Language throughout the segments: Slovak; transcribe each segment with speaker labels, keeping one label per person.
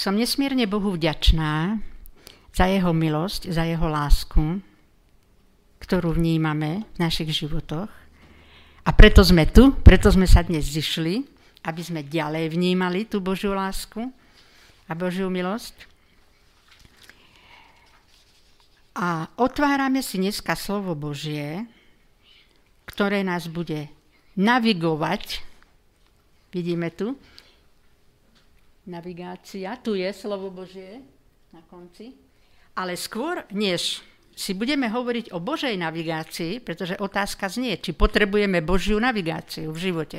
Speaker 1: som nesmierne Bohu vďačná za jeho milosť, za jeho lásku, ktorú vnímame v našich životoch. A preto sme tu, preto sme sa dnes zišli, aby sme ďalej vnímali tú Božiu lásku a Božiu milosť. A otvárame si dneska slovo Božie, ktoré nás bude navigovať. Vidíme tu? Navigácia. Tu je slovo Božie na konci. Ale skôr, než si budeme hovoriť o Božej navigácii, pretože otázka znie, či potrebujeme Božiu navigáciu v živote.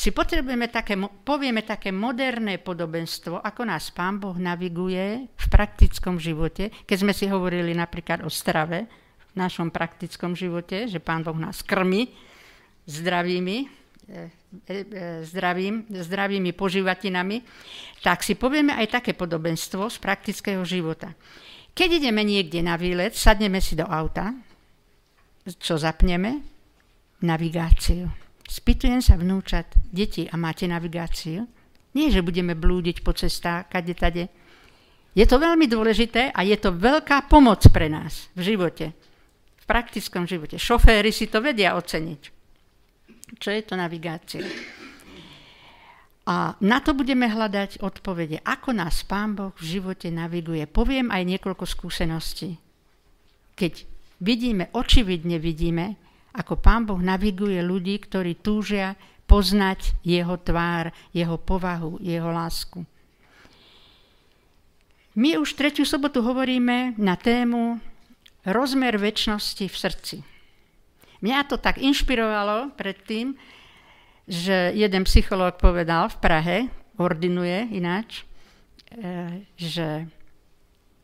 Speaker 1: Si potrebujeme také, povieme také moderné podobenstvo, ako nás Pán Boh naviguje v praktickom živote, keď sme si hovorili napríklad o strave v našom praktickom živote, že Pán Boh nás krmi zdravými, zdravým, zdravými požívatinami, tak si povieme aj také podobenstvo z praktického života. Keď ideme niekde na výlet, sadneme si do auta, čo zapneme? Navigáciu. Spýtujem sa vnúčat, deti, a máte navigáciu? Nie, že budeme blúdiť po cestách, kade tade. Je to veľmi dôležité a je to veľká pomoc pre nás v živote, v praktickom živote. Šoféry si to vedia oceniť. Čo je to navigácia? A na to budeme hľadať odpovede, ako nás Pán Boh v živote naviguje. Poviem aj niekoľko skúseností. Keď vidíme, očividne vidíme, ako Pán Boh naviguje ľudí, ktorí túžia poznať jeho tvár, jeho povahu, jeho lásku. My už tretiu sobotu hovoríme na tému rozmer väčšnosti v srdci. Mňa to tak inšpirovalo predtým, že jeden psychológ povedal v Prahe, ordinuje ináč, e, že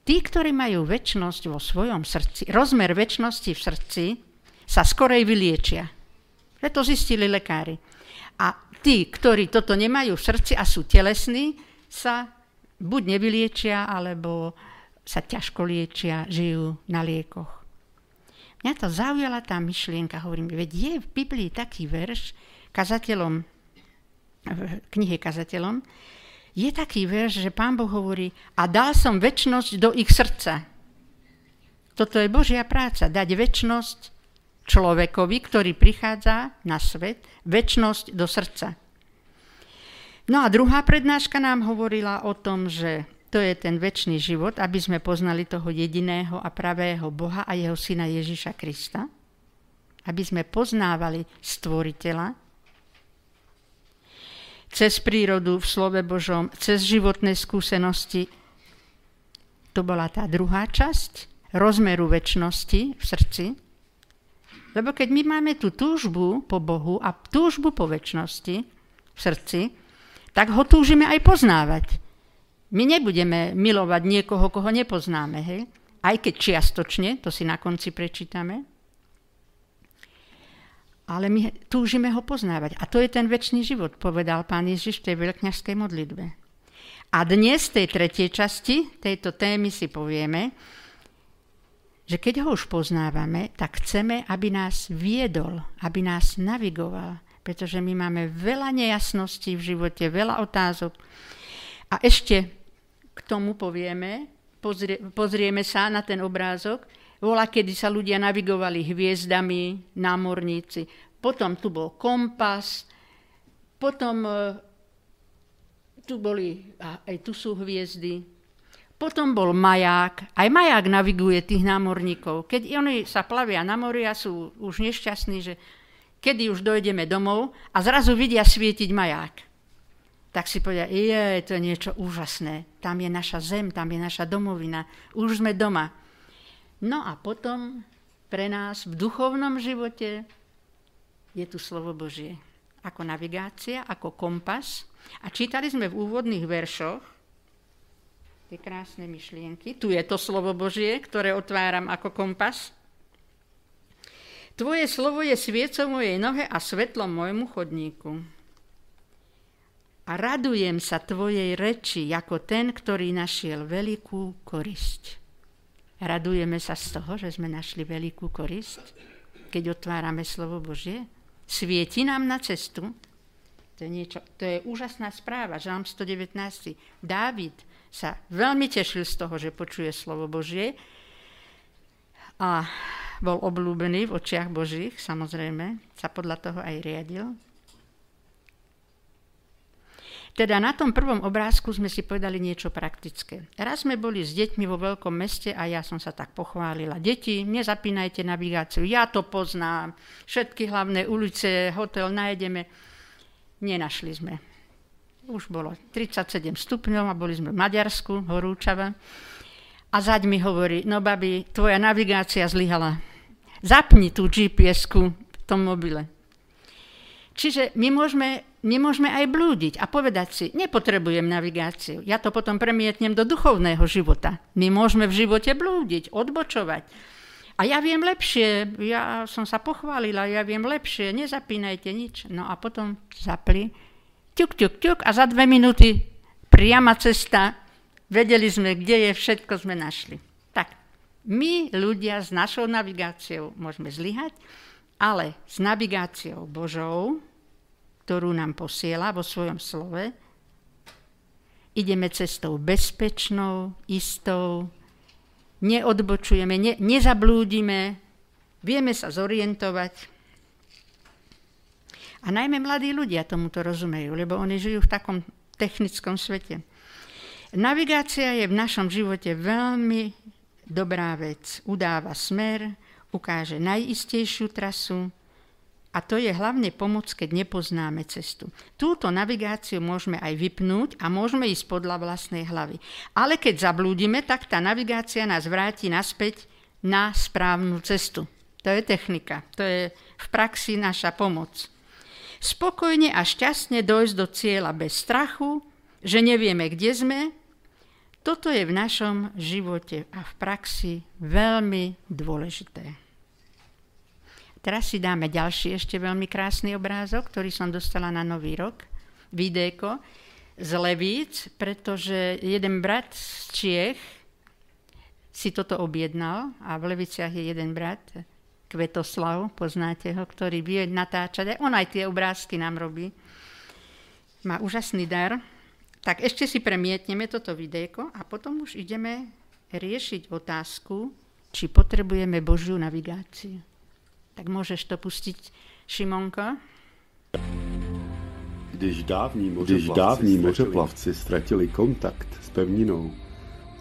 Speaker 1: tí, ktorí majú väčšnosť vo svojom srdci, rozmer väčšnosti v srdci, sa skorej vyliečia. Že to zistili lekári. A tí, ktorí toto nemajú v srdci a sú telesní, sa buď nevyliečia, alebo sa ťažko liečia, žijú na liekoch. Mňa to zaujala tá myšlienka, hovorím, veď je v Biblii taký verš, kazateľom, v knihe kazateľom, je taký verš, že pán Boh hovorí, a dal som väčnosť do ich srdca. Toto je Božia práca, dať väčnosť človekovi, ktorý prichádza na svet, väčnosť do srdca. No a druhá prednáška nám hovorila o tom, že to je ten väčší život, aby sme poznali toho jediného a pravého Boha a jeho syna Ježiša Krista, aby sme poznávali stvoriteľa, cez prírodu v slove Božom, cez životné skúsenosti. To bola tá druhá časť rozmeru väčšnosti v srdci. Lebo keď my máme tú túžbu po Bohu a túžbu po väčšnosti v srdci, tak ho túžime aj poznávať. My nebudeme milovať niekoho, koho nepoznáme, hej? Aj keď čiastočne, to si na konci prečítame, ale my túžime ho poznávať. A to je ten väčší život, povedal pán Ježiš v tej veľkňažskej modlitbe. A dnes v tej tretej časti tejto témy si povieme, že keď ho už poznávame, tak chceme, aby nás viedol, aby nás navigoval, pretože my máme veľa nejasností v živote, veľa otázok. A ešte k tomu povieme, pozrie, pozrieme sa na ten obrázok, Vola, kedy sa ľudia navigovali hviezdami, námorníci. Potom tu bol kompas, potom e, tu boli, aj tu sú hviezdy, potom bol maják. Aj maják naviguje tých námorníkov. Keď oni sa plavia na mori a sú už nešťastní, že kedy už dojdeme domov a zrazu vidia svietiť maják. Tak si povedia, je, to je niečo úžasné. Tam je naša zem, tam je naša domovina. Už sme doma. No a potom pre nás v duchovnom živote je tu slovo Božie ako navigácia, ako kompas. A čítali sme v úvodných veršoch tie krásne myšlienky. Tu je to slovo Božie, ktoré otváram ako kompas. Tvoje slovo je sviecou mojej nohe a svetlom môjmu chodníku. A radujem sa tvojej reči ako ten, ktorý našiel veľkú korisť. Radujeme sa z toho, že sme našli veľkú korist, keď otvárame slovo Božie. Svieti nám na cestu. To je, niečo, to je úžasná správa. Žalm 119. Dávid sa veľmi tešil z toho, že počuje slovo Božie a bol obľúbený v očiach Božích, samozrejme, sa podľa toho aj riadil. Teda na tom prvom obrázku sme si povedali niečo praktické. Raz sme boli s deťmi vo veľkom meste a ja som sa tak pochválila. Deti, nezapínajte navigáciu, ja to poznám. Všetky hlavné ulice, hotel nájdeme. Nenašli sme. Už bolo 37 stupňov a boli sme v Maďarsku, horúčava. A zaď mi hovorí, no babi, tvoja navigácia zlyhala. Zapni tú GPS-ku v tom mobile. Čiže my môžeme my aj blúdiť a povedať si, nepotrebujem navigáciu, ja to potom premietnem do duchovného života. My môžeme v živote blúdiť, odbočovať. A ja viem lepšie, ja som sa pochválila, ja viem lepšie, nezapínajte nič. No a potom zapli, ťuk, ťuk, ťuk a za dve minúty priama cesta, vedeli sme, kde je, všetko sme našli. Tak, my ľudia s našou navigáciou môžeme zlyhať, ale s navigáciou Božou, ktorú nám posiela vo svojom slove. Ideme cestou bezpečnou, istou, neodbočujeme, ne, nezablúdime, vieme sa zorientovať. A najmä mladí ľudia tomuto rozumejú, lebo oni žijú v takom technickom svete. Navigácia je v našom živote veľmi dobrá vec. Udáva smer, ukáže najistejšiu trasu, a to je hlavne pomoc, keď nepoznáme cestu. Túto navigáciu môžeme aj vypnúť a môžeme ísť podľa vlastnej hlavy. Ale keď zablúdime, tak tá navigácia nás vráti naspäť na správnu cestu. To je technika, to je v praxi naša pomoc. Spokojne a šťastne dojsť do cieľa bez strachu, že nevieme, kde sme, toto je v našom živote a v praxi veľmi dôležité. Teraz si dáme ďalší ešte veľmi krásny obrázok, ktorý som dostala na Nový rok, videjko z Levíc, pretože jeden brat z Čiech si toto objednal a v Leviciach je jeden brat, Kvetoslav, poznáte ho, ktorý vie natáčať. On aj tie obrázky nám robí. Má úžasný dar. Tak ešte si premietneme toto videjko a potom už ideme riešiť otázku, či potrebujeme Božiu navigáciu. Tak můžeš to pustit, Šimonka?
Speaker 2: Když dávní mořeplavci, Když dávní mořeplavci ztratili kontakt s pevninou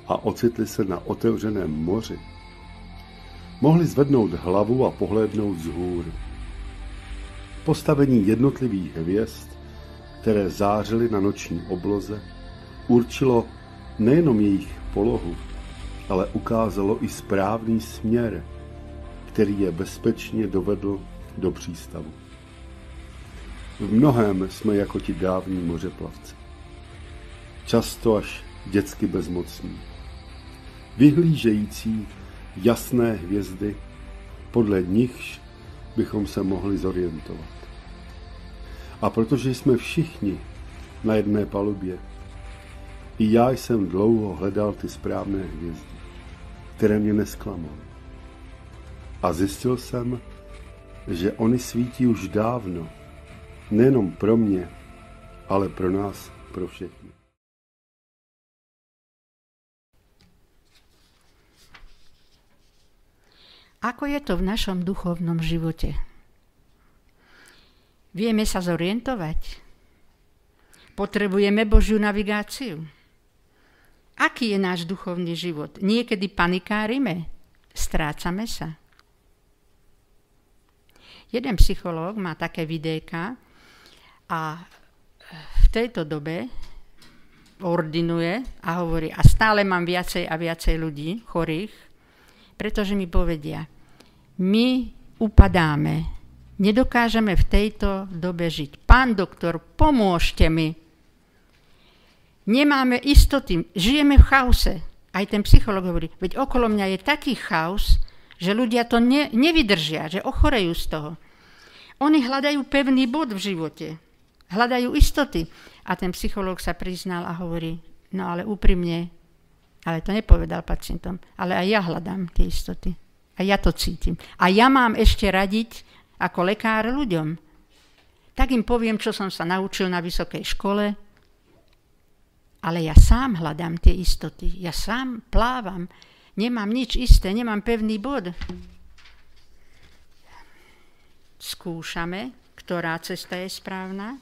Speaker 2: a ocitli se na otevřeném moři, mohli zvednout hlavu a pohlédnout z hůr. Postavení jednotlivých hvězd, které zářily na noční obloze, určilo nejenom jejich polohu, ale ukázalo i správný směr, který je bezpečně dovedl do přístavu. V mnohém jsme jako ti dávní mořeplavci. Často až dětsky bezmocní. Vyhlížející jasné hvězdy, podle nichž bychom se mohli zorientovat. A protože jsme všichni na jedné palubě, i já jsem dlouho hledal ty správné hvězdy, které mě nesklamaly. A zjistil jsem, že oni svítí už dávno. Nejenom pro mě, ale pro nás, pro všechny.
Speaker 1: Ako je to v našom duchovnom živote? Vieme sa zorientovať? Potrebujeme Božiu navigáciu? Aký je náš duchovný život? Niekedy panikárime? Strácame sa? Jeden psychológ má také videjka a v tejto dobe ordinuje a hovorí, a stále mám viacej a viacej ľudí chorých, pretože mi povedia, my upadáme, nedokážeme v tejto dobe žiť. Pán doktor, pomôžte mi. Nemáme istoty, žijeme v chaose. Aj ten psycholog hovorí, veď okolo mňa je taký chaos, že ľudia to ne, nevydržia, že ochorejú z toho. Oni hľadajú pevný bod v živote. Hľadajú istoty. A ten psychológ sa priznal a hovorí, no ale úprimne, ale to nepovedal pacientom, ale aj ja hľadám tie istoty. A ja to cítim. A ja mám ešte radiť ako lekár ľuďom. Tak im poviem, čo som sa naučil na vysokej škole. Ale ja sám hľadám tie istoty. Ja sám plávam. Nemám nič isté, nemám pevný bod. Skúšame, ktorá cesta je správna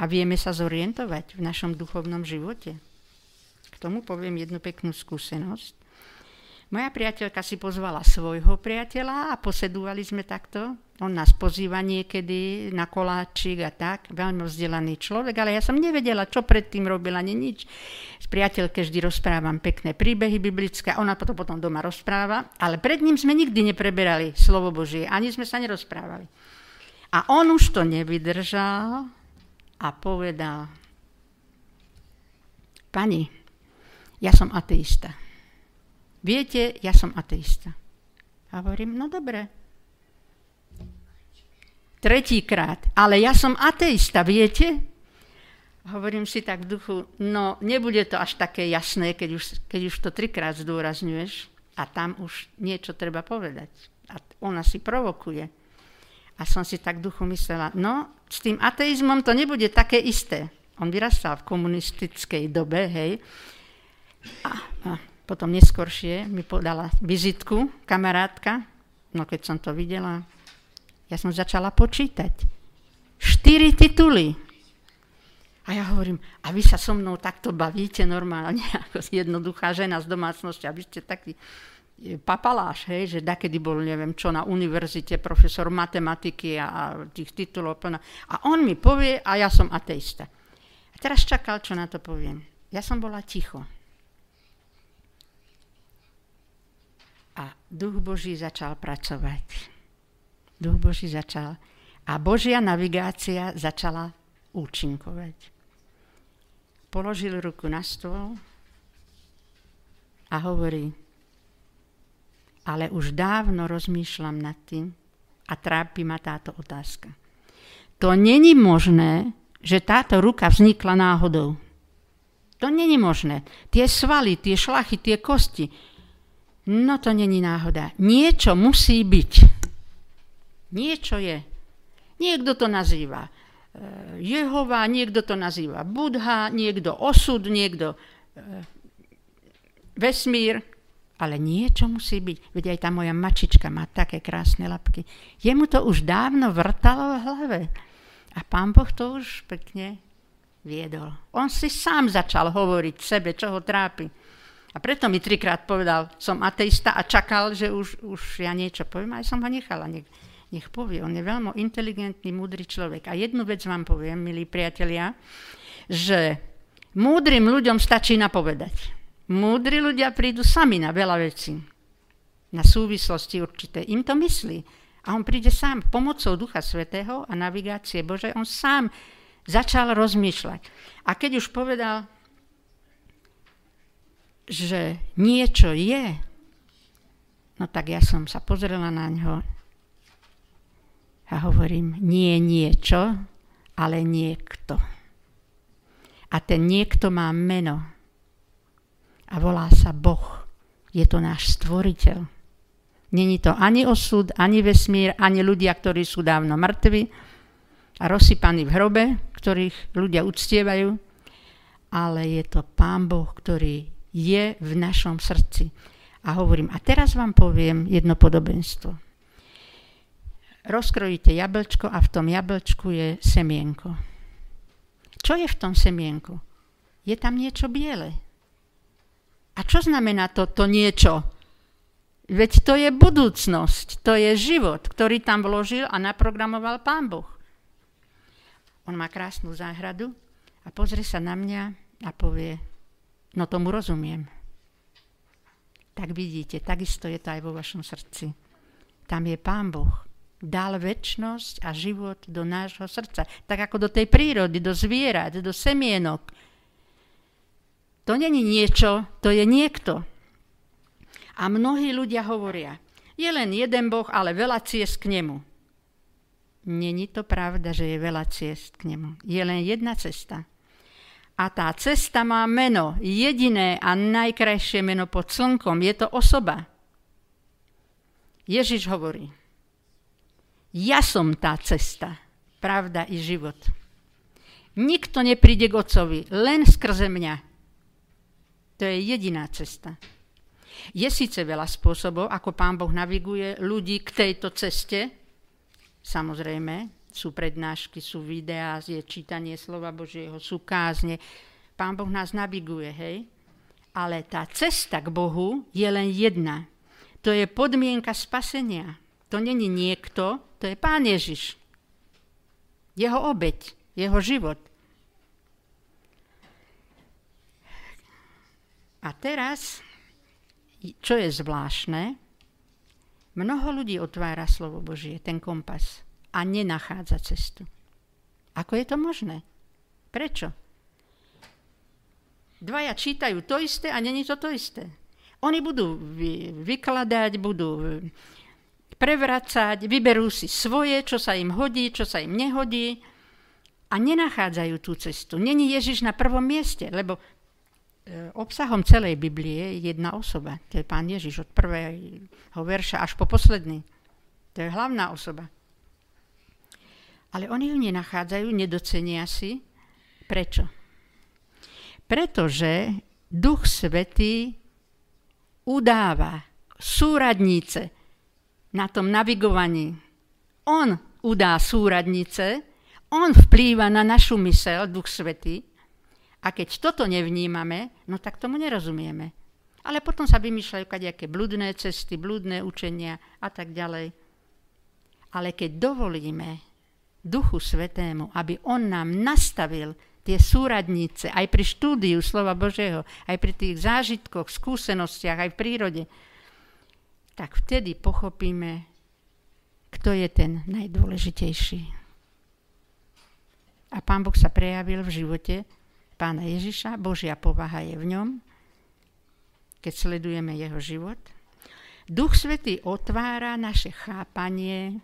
Speaker 1: a vieme sa zorientovať v našom duchovnom živote. K tomu poviem jednu peknú skúsenosť. Moja priateľka si pozvala svojho priateľa a posedúvali sme takto. On nás pozýva niekedy na koláčik a tak. Veľmi vzdelaný človek, ale ja som nevedela, čo predtým robila, ani nič. S priateľke vždy rozprávam pekné príbehy biblické, ona potom potom doma rozpráva, ale pred ním sme nikdy nepreberali slovo Božie, ani sme sa nerozprávali. A on už to nevydržal a povedal, pani, ja som ateista. Viete, ja som ateista. A hovorím, no dobre. Tretíkrát, ale ja som ateista, viete? Hovorím si tak v duchu, no nebude to až také jasné, keď už, keď už to trikrát zdôrazňuješ a tam už niečo treba povedať. A ona si provokuje. A som si tak v duchu myslela, no s tým ateizmom to nebude také isté. On vyrastal v komunistickej dobe, hej. A, a potom neskôršie mi podala vizitku kamarátka, no keď som to videla, ja som začala počítať. Štyri tituly. A ja hovorím, a vy sa so mnou takto bavíte normálne, ako jednoduchá žena z domácnosti, a vy ste taký e, papaláš, hej, že dakedy bol, neviem čo, na univerzite, profesor matematiky a, a tých titulov plná. A on mi povie, a ja som ateista. A teraz čakal, čo na to poviem. Ja som bola ticho. A duch Boží začal pracovať. Duch Boží začal. A Božia navigácia začala účinkovať. Položil ruku na stôl a hovorí, ale už dávno rozmýšľam nad tým a trápi ma táto otázka. To není možné, že táto ruka vznikla náhodou. To není možné. Tie svaly, tie šlachy, tie kosti, No to není náhoda. Niečo musí byť. Niečo je. Niekto to nazýva e, Jehova, niekto to nazýva Budha, niekto osud, niekto e, vesmír, ale niečo musí byť. Veď aj tá moja mačička má také krásne lapky. Jemu to už dávno vrtalo v hlave. A pán Boh to už pekne viedol. On si sám začal hovoriť sebe, čo ho trápi. A preto mi trikrát povedal, som ateista a čakal, že už, už ja niečo poviem, aj som ho nechala. Nech, nech povie. On je veľmi inteligentný, múdry človek. A jednu vec vám poviem, milí priatelia, že múdrym ľuďom stačí napovedať. Múdri ľudia prídu sami na veľa vecí. Na súvislosti určité. Im to myslí. A on príde sám pomocou Ducha Svetého a navigácie Bože. On sám začal rozmýšľať. A keď už povedal, že niečo je, no tak ja som sa pozrela na ňo a hovorím, nie niečo, ale niekto. A ten niekto má meno a volá sa Boh. Je to náš stvoriteľ. Není to ani osud, ani vesmír, ani ľudia, ktorí sú dávno mŕtvi a rozsypaní v hrobe, ktorých ľudia uctievajú, ale je to Pán Boh, ktorý je v našom srdci. A hovorím, a teraz vám poviem jedno podobenstvo. Rozkrojíte jablčko a v tom jablčku je semienko. Čo je v tom semienku? Je tam niečo biele. A čo znamená to, to niečo? Veď to je budúcnosť, to je život, ktorý tam vložil a naprogramoval Pán Boh. On má krásnu záhradu a pozrie sa na mňa a povie, No tomu rozumiem. Tak vidíte, takisto je to aj vo vašom srdci. Tam je Pán Boh. Dal väčnosť a život do nášho srdca. Tak ako do tej prírody, do zvierat, do semienok. To není niečo, to je niekto. A mnohí ľudia hovoria, je len jeden Boh, ale veľa ciest k nemu. Není to pravda, že je veľa ciest k nemu. Je len jedna cesta. A tá cesta má meno, jediné a najkrajšie meno pod slnkom. Je to osoba. Ježiš hovorí, ja som tá cesta, pravda i život. Nikto nepríde k Otcovi, len skrze mňa. To je jediná cesta. Je síce veľa spôsobov, ako Pán Boh naviguje ľudí k tejto ceste. Samozrejme, sú prednášky, sú videá, je čítanie slova Božieho, sú kázne. Pán Boh nás naviguje, hej? Ale tá cesta k Bohu je len jedna. To je podmienka spasenia. To není niekto, to je Pán Ježiš. Jeho obeď, jeho život. A teraz, čo je zvláštne, mnoho ľudí otvára slovo Božie, ten kompas, a nenachádza cestu. Ako je to možné? Prečo? Dvaja čítajú to isté a není to to isté. Oni budú vy, vykladať, budú prevracať, vyberú si svoje, čo sa im hodí, čo sa im nehodí a nenachádzajú tú cestu. Není Ježiš na prvom mieste, lebo E, obsahom celej Biblie je jedna osoba. To je pán Ježiš od prvého verša až po posledný. To je hlavná osoba. Ale oni ju nenachádzajú, nedocenia si. Prečo? Pretože Duch Svetý udáva súradnice na tom navigovaní. On udá súradnice, on vplýva na našu mysel, Duch Svetý, a keď toto nevnímame, no tak tomu nerozumieme. Ale potom sa vymýšľajú kadejaké blúdne cesty, blúdne učenia a tak ďalej. Ale keď dovolíme Duchu Svetému, aby On nám nastavil tie súradnice aj pri štúdiu slova Božieho, aj pri tých zážitkoch, skúsenostiach, aj v prírode, tak vtedy pochopíme, kto je ten najdôležitejší. A Pán Boh sa prejavil v živote pána Ježiša, Božia povaha je v ňom, keď sledujeme jeho život. Duch Svetý otvára naše chápanie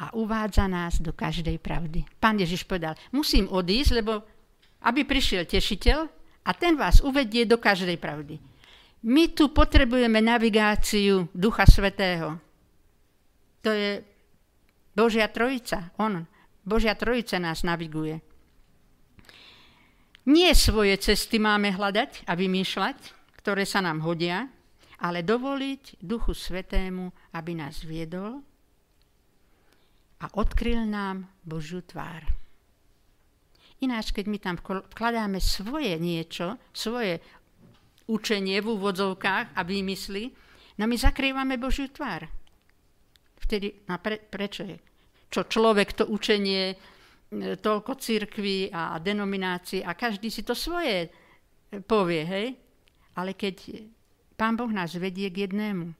Speaker 1: a uvádza nás do každej pravdy. Pán Ježiš povedal, musím odísť, lebo aby prišiel tešiteľ a ten vás uvedie do každej pravdy. My tu potrebujeme navigáciu Ducha Svetého. To je Božia Trojica. On, Božia Trojica nás naviguje. Nie svoje cesty máme hľadať a vymýšľať, ktoré sa nám hodia, ale dovoliť Duchu Svetému, aby nás viedol a odkryl nám Božiu tvár. Ináč, keď my tam vkladáme svoje niečo, svoje učenie v úvodzovkách a výmysly, no my zakrývame Božiu tvár. Vtedy, no pre, prečo je? Čo človek to učenie toľko církví a denominácií a každý si to svoje povie, hej? Ale keď Pán Boh nás vedie k jednému,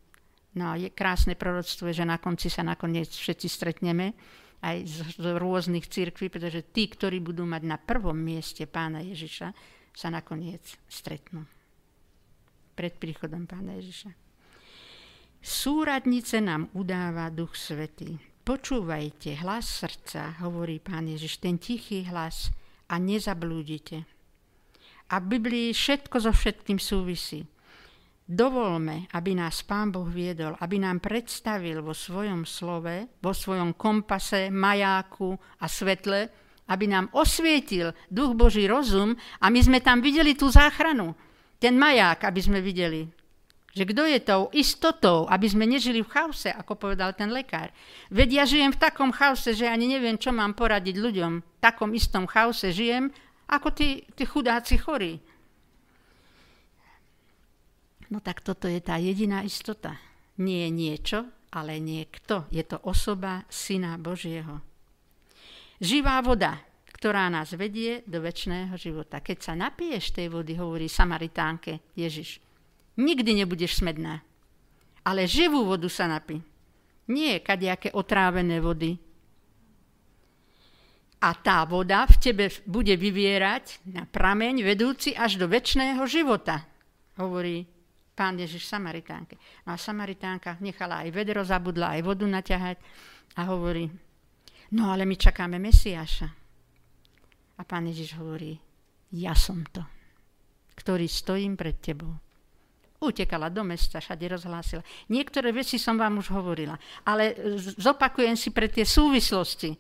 Speaker 1: no je krásne proroctvo, že na konci sa nakoniec všetci stretneme, aj z, z rôznych církví, pretože tí, ktorí budú mať na prvom mieste pána Ježiša, sa nakoniec stretnú. Pred príchodom pána Ježiša. Súradnice nám udáva Duch Svetý. Počúvajte hlas srdca, hovorí pán Ježiš, ten tichý hlas a nezablúdite. A v Biblii všetko so všetkým súvisí. Dovolme, aby nás Pán Boh viedol, aby nám predstavil vo svojom slove, vo svojom kompase, majáku a svetle, aby nám osvietil duch Boží rozum a my sme tam videli tú záchranu. Ten maják, aby sme videli. Že kto je tou istotou, aby sme nežili v chaose, ako povedal ten lekár. Veď ja žijem v takom chaose, že ani neviem, čo mám poradiť ľuďom. V takom istom chaose žijem, ako tí, tí chudáci chorí. No tak toto je tá jediná istota. Nie je niečo, ale niekto. Je to osoba Syna Božieho. Živá voda, ktorá nás vedie do väčšného života. Keď sa napiješ tej vody, hovorí Samaritánke Ježiš, Nikdy nebudeš smedná. Ale živú vodu sa napi. Nie kadejaké otrávené vody. A tá voda v tebe bude vyvierať na prameň vedúci až do väčšného života, hovorí pán Ježiš Samaritánke. No a Samaritánka nechala aj vedro, zabudla aj vodu naťahať a hovorí, no ale my čakáme Mesiáša. A pán Ježiš hovorí, ja som to, ktorý stojím pred tebou. Utekala do mesta, všade rozhlásila. Niektoré veci som vám už hovorila, ale zopakujem si pre tie súvislosti.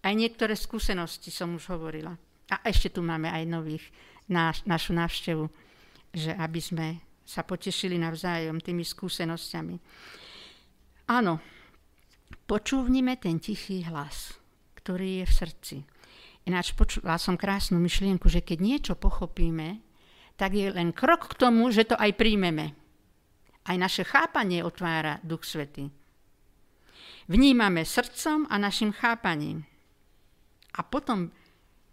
Speaker 1: Aj niektoré skúsenosti som už hovorila. A ešte tu máme aj nových, náš, našu návštevu, že aby sme sa potešili navzájom tými skúsenosťami. Áno, počúvnime ten tichý hlas, ktorý je v srdci. Ináč počula som krásnu myšlienku, že keď niečo pochopíme, tak je len krok k tomu, že to aj príjmeme. Aj naše chápanie otvára Duch Svety. Vnímame srdcom a našim chápaním. A potom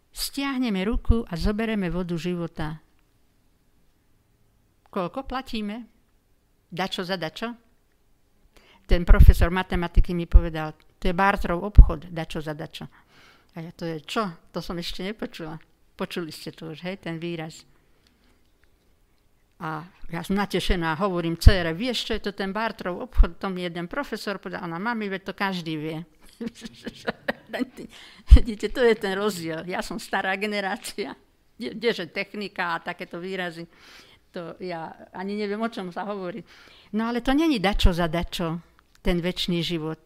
Speaker 1: stiahneme ruku a zobereme vodu života. Koľko platíme? Dačo za dačo? Ten profesor matematiky mi povedal, to je Bartrov obchod, dačo za dačo. A ja to je čo? To som ešte nepočula. Počuli ste to už, hej, ten výraz. A ja som natešená, hovorím cére, vieš, čo je to ten Bartrov obchod? To mi jeden profesor povedal, ona, mami, veď to každý vie. Vidíte, to je ten rozdiel. Ja som stará generácia, kdeže technika a takéto výrazy. To ja ani neviem, o čom sa hovorí. No ale to není dačo za dačo, ten väčší život.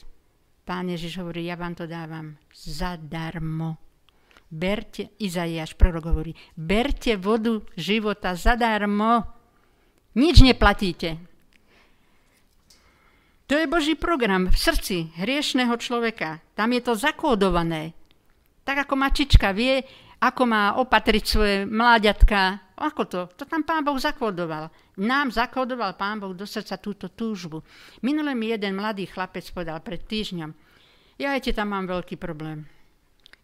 Speaker 1: Pán Ježiš hovorí, ja vám to dávam zadarmo. Berte, Izaiáš, prorok hovorí, berte vodu života zadarmo. Nič neplatíte. To je Boží program v srdci hriešného človeka. Tam je to zakódované. Tak ako mačička vie, ako má opatriť svoje mláďatka. Ako to? To tam pán Boh zakódoval. Nám zakódoval pán Boh do srdca túto túžbu. Minule mi jeden mladý chlapec povedal pred týždňom, ja ti tam mám veľký problém.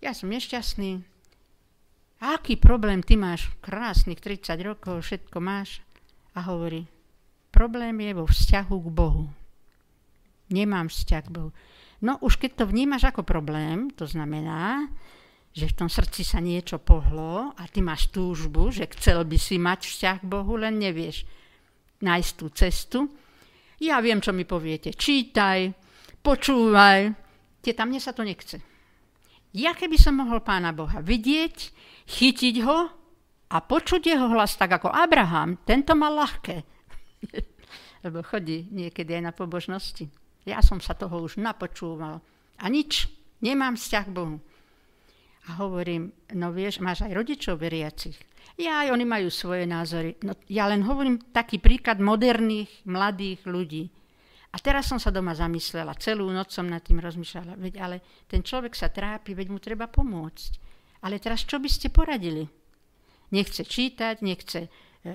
Speaker 1: Ja som nešťastný. Aký problém ty máš? Krásnych 30 rokov, všetko máš a hovorí, problém je vo vzťahu k Bohu. Nemám vzťah k Bohu. No už keď to vnímaš ako problém, to znamená, že v tom srdci sa niečo pohlo a ty máš túžbu, že chcel by si mať vzťah k Bohu, len nevieš nájsť tú cestu. Ja viem, čo mi poviete. Čítaj, počúvaj. Tam mne sa to nechce. Ja keby som mohol Pána Boha vidieť, chytiť ho a počuť jeho hlas tak ako Abraham, tento mal ľahké. Lebo chodí niekedy aj na pobožnosti. Ja som sa toho už napočúval. A nič, nemám vzťah k Bohu. A hovorím, no vieš, máš aj rodičov veriacich. Ja aj oni majú svoje názory. No, ja len hovorím taký príklad moderných, mladých ľudí. A teraz som sa doma zamyslela, celú noc som nad tým rozmýšľala. Veď ale ten človek sa trápi, veď mu treba pomôcť. Ale teraz čo by ste poradili? nechce čítať, nechce... E,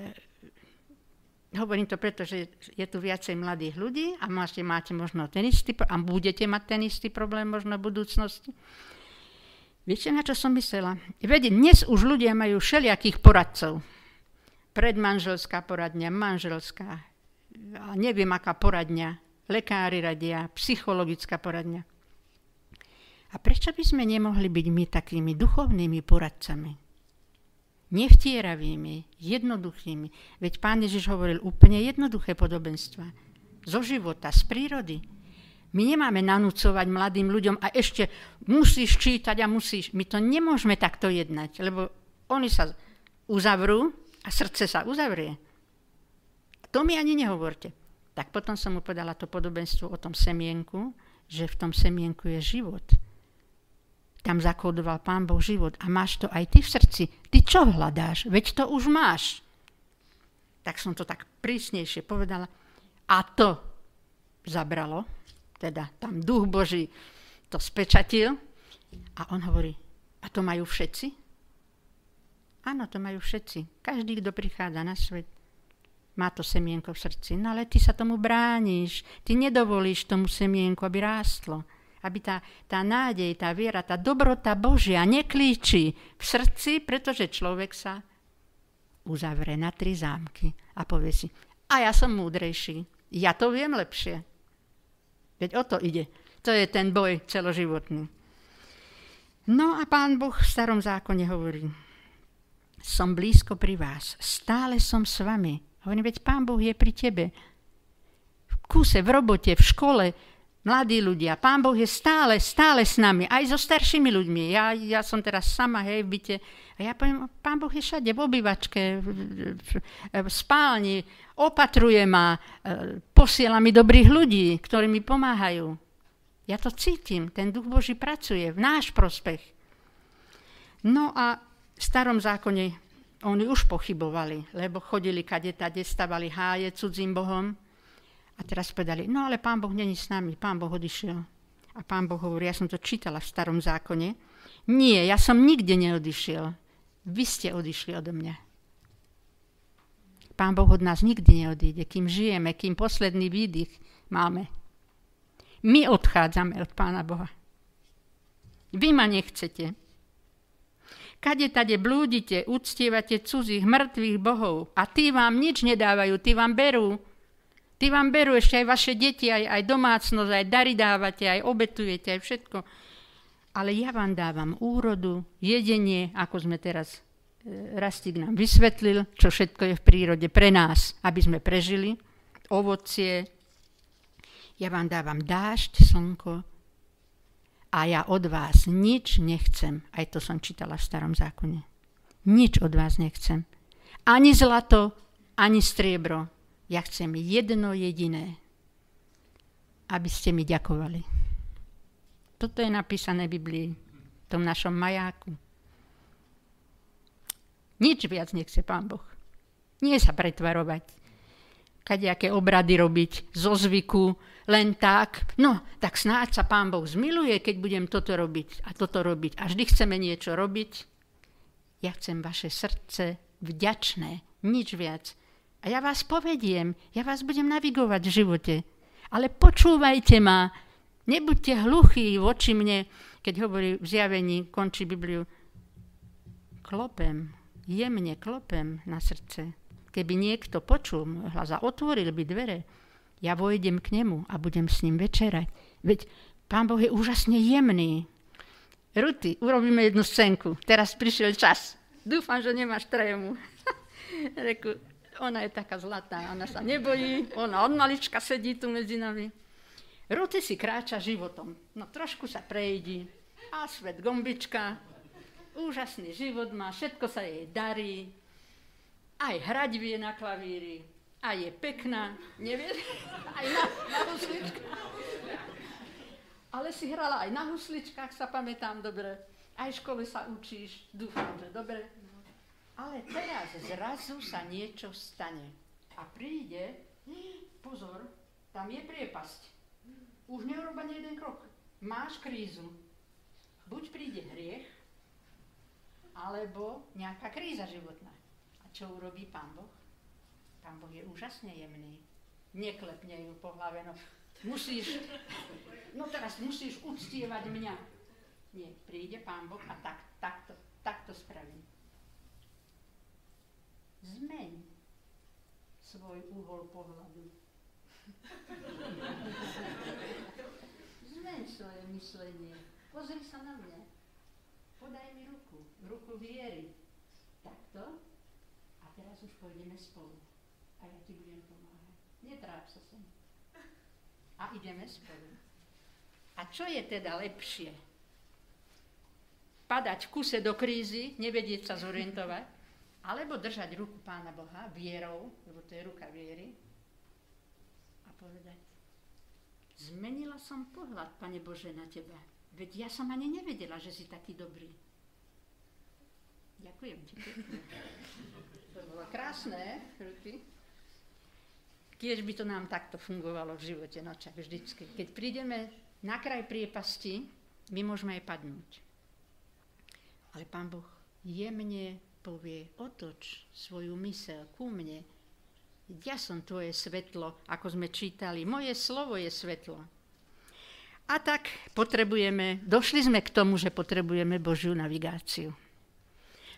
Speaker 1: hovorím to preto, že je tu viacej mladých ľudí a máte, máte možno ten istý, a budete mať ten istý problém možno v budúcnosti. Viete, na čo som myslela? Veď dnes už ľudia majú všelijakých poradcov. Predmanželská poradňa, manželská, a neviem aká poradňa, lekári radia, psychologická poradňa. A prečo by sme nemohli byť my takými duchovnými poradcami? nevtieravými, jednoduchými. Veď pán Ježiš hovoril úplne jednoduché podobenstva. Zo života, z prírody. My nemáme nanúcovať mladým ľuďom a ešte musíš čítať a musíš. My to nemôžeme takto jednať, lebo oni sa uzavrú a srdce sa uzavrie. To mi ani nehovorte. Tak potom som mu povedala to podobenstvo o tom semienku, že v tom semienku je život tam zakódoval Pán Boh život a máš to aj ty v srdci. Ty čo hľadáš? Veď to už máš. Tak som to tak prísnejšie povedala. A to zabralo, teda tam duch Boží to spečatil a on hovorí, a to majú všetci? Áno, to majú všetci. Každý, kto prichádza na svet, má to semienko v srdci. No ale ty sa tomu brániš. Ty nedovolíš tomu semienku, aby rástlo aby tá, tá nádej, tá viera, tá dobrota Božia neklíči v srdci, pretože človek sa uzavre na tri zámky a povie si, a ja som múdrejší, ja to viem lepšie. Veď o to ide. To je ten boj celoživotný. No a pán Boh v starom zákone hovorí, som blízko pri vás, stále som s vami. Hovorím, veď pán Boh je pri tebe. V kúse, v robote, v škole, mladí ľudia. Pán Boh je stále, stále s nami, aj so staršími ľuďmi. Ja, ja som teraz sama, hej, v byte. A ja poviem, Pán Boh je všade, v obývačke, v, v, v spálni, opatruje ma, e, posiela mi dobrých ľudí, ktorí mi pomáhajú. Ja to cítim, ten duch Boží pracuje v náš prospech. No a v starom zákone oni už pochybovali, lebo chodili kade tade, stavali háje cudzím bohom. A teraz povedali, no ale pán Boh není s nami, pán Boh odišiel. A pán Boh hovorí, ja som to čítala v starom zákone. Nie, ja som nikde neodišiel. Vy ste odišli odo mňa. Pán Boh od nás nikdy neodíde, kým žijeme, kým posledný výdych máme. My odchádzame od Pána Boha. Vy ma nechcete. Kade tade blúdite, uctievate cudzích mŕtvych bohov a tí vám nič nedávajú, tí vám berú. Tí vám berú ešte aj vaše deti, aj, aj domácnosť, aj dary dávate, aj obetujete, aj všetko. Ale ja vám dávam úrodu, jedenie, ako sme teraz e, Rastík nám vysvetlil, čo všetko je v prírode pre nás, aby sme prežili. Ovocie, ja vám dávam dážď, slnko a ja od vás nič nechcem. Aj to som čítala v starom zákone. Nič od vás nechcem. Ani zlato, ani striebro. Ja chcem jedno jediné. Aby ste mi ďakovali. Toto je napísané v Biblii, v tom našom majáku. Nič viac nechce Pán Boh. Nie sa pretvarovať. Kadejaké obrady robiť zo zvyku, len tak, no, tak snáď sa Pán Boh zmiluje, keď budem toto robiť a toto robiť. A vždy chceme niečo robiť. Ja chcem vaše srdce vďačné, nič viac. A ja vás povediem, ja vás budem navigovať v živote. Ale počúvajte ma, nebuďte hluchí voči mne, keď hovorí v zjavení, končí Bibliu. Klopem, jemne klopem na srdce. Keby niekto počul môj hlas a otvoril by dvere, ja vojdem k nemu a budem s ním večerať. Veď Pán Boh je úžasne jemný. Ruty, urobíme jednu scénku. Teraz prišiel čas. Dúfam, že nemáš trému. Reku, ona je taká zlatá, ona sa nebojí, ona od malička sedí tu medzi nami. Ruty si kráča životom. No trošku sa prejdi. A svet gombička. Úžasný život má, všetko sa jej darí. Aj hrať vie na klavíri a je pekná, nevie, aj na, na husličkách. Ale si hrala aj na husličkách, sa pamätám dobre. Aj v škole sa učíš, dúfam, že dobre. Ale teraz zrazu sa niečo stane. A príde, pozor, tam je priepasť. Už neuroba ani jeden krok. Máš krízu. Buď príde hriech, alebo nejaká kríza životná. A čo urobí Pán Boh? Pán Boh je úžasne jemný. Neklepne ju po hlave, no musíš, no teraz musíš uctievať mňa. Nie, príde Pán Boh a tak, takto, takto spraví. Zmeň svoj uhol pohľadu. Zmeň svoje myslenie. Pozri sa na mňa. Podaj mi ruku. Ruku viery. Takto. A teraz už pôjdeme spolu a ja ti budem pomáhať. Netráp sa sem. A ideme spolu. A čo je teda lepšie? Padať v kuse do krízy, nevedieť sa zorientovať, alebo držať ruku Pána Boha vierou, lebo to je ruka viery, a povedať, zmenila som pohľad, Pane Bože, na Teba. Veď ja som ani nevedela, že si taký dobrý. Ďakujem ti. To bolo krásne, ruky. Tiež by to nám takto fungovalo v živote, no čak vždycky. Keď prídeme na kraj priepasti, my môžeme aj padnúť. Ale Pán Boh jemne povie, otoč svoju mysel ku mne. Ja som tvoje svetlo, ako sme čítali. Moje slovo je svetlo. A tak potrebujeme, došli sme k tomu, že potrebujeme Božiu navigáciu.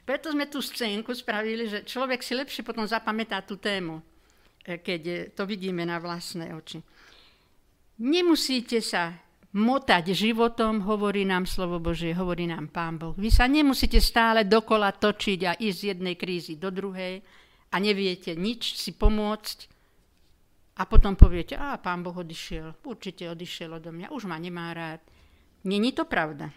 Speaker 1: Preto sme tú scénku spravili, že človek si lepšie potom zapamätá tú tému keď to vidíme na vlastné oči. Nemusíte sa motať životom, hovorí nám slovo Božie, hovorí nám Pán Boh. Vy sa nemusíte stále dokola točiť a ísť z jednej krízy do druhej a neviete nič si pomôcť a potom poviete, a Pán Boh odišiel, určite odišiel odo mňa, už ma nemá rád. Není to pravda.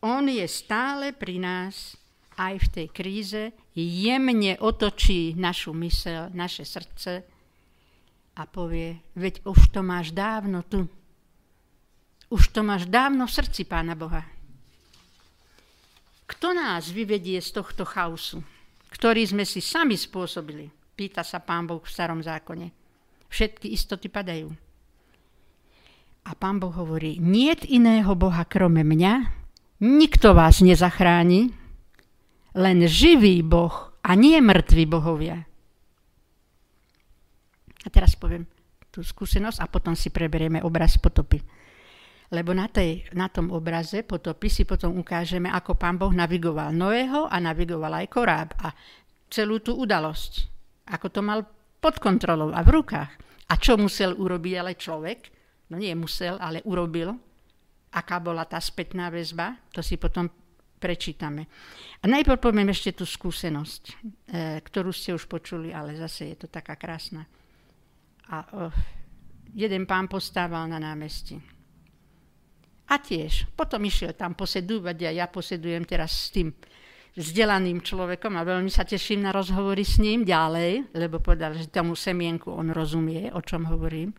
Speaker 1: On je stále pri nás aj v tej kríze jemne otočí našu mysel, naše srdce a povie, veď už to máš dávno tu. Už to máš dávno v srdci Pána Boha. Kto nás vyvedie z tohto chaosu, ktorý sme si sami spôsobili? Pýta sa Pán Boh v starom zákone. Všetky istoty padajú. A Pán Boh hovorí, niet iného Boha krome mňa, nikto vás nezachráni, len živý Boh a nie mŕtvi bohovia. A teraz poviem tú skúsenosť a potom si preberieme obraz potopy. Lebo na, tej, na tom obraze potopy si potom ukážeme, ako pán Boh navigoval Noého a navigoval aj Koráb a celú tú udalosť. Ako to mal pod kontrolou a v rukách. A čo musel urobiť ale človek? No nie musel, ale urobil. Aká bola tá spätná väzba? To si potom prečítame. A najprv poviem ešte tú skúsenosť, e, ktorú ste už počuli, ale zase je to taká krásna. A oh, jeden pán postával na námestí. A tiež, potom išiel tam posedúvať a ja posedujem teraz s tým vzdelaným človekom a veľmi sa teším na rozhovory s ním ďalej, lebo povedal, že tomu semienku on rozumie, o čom hovorím.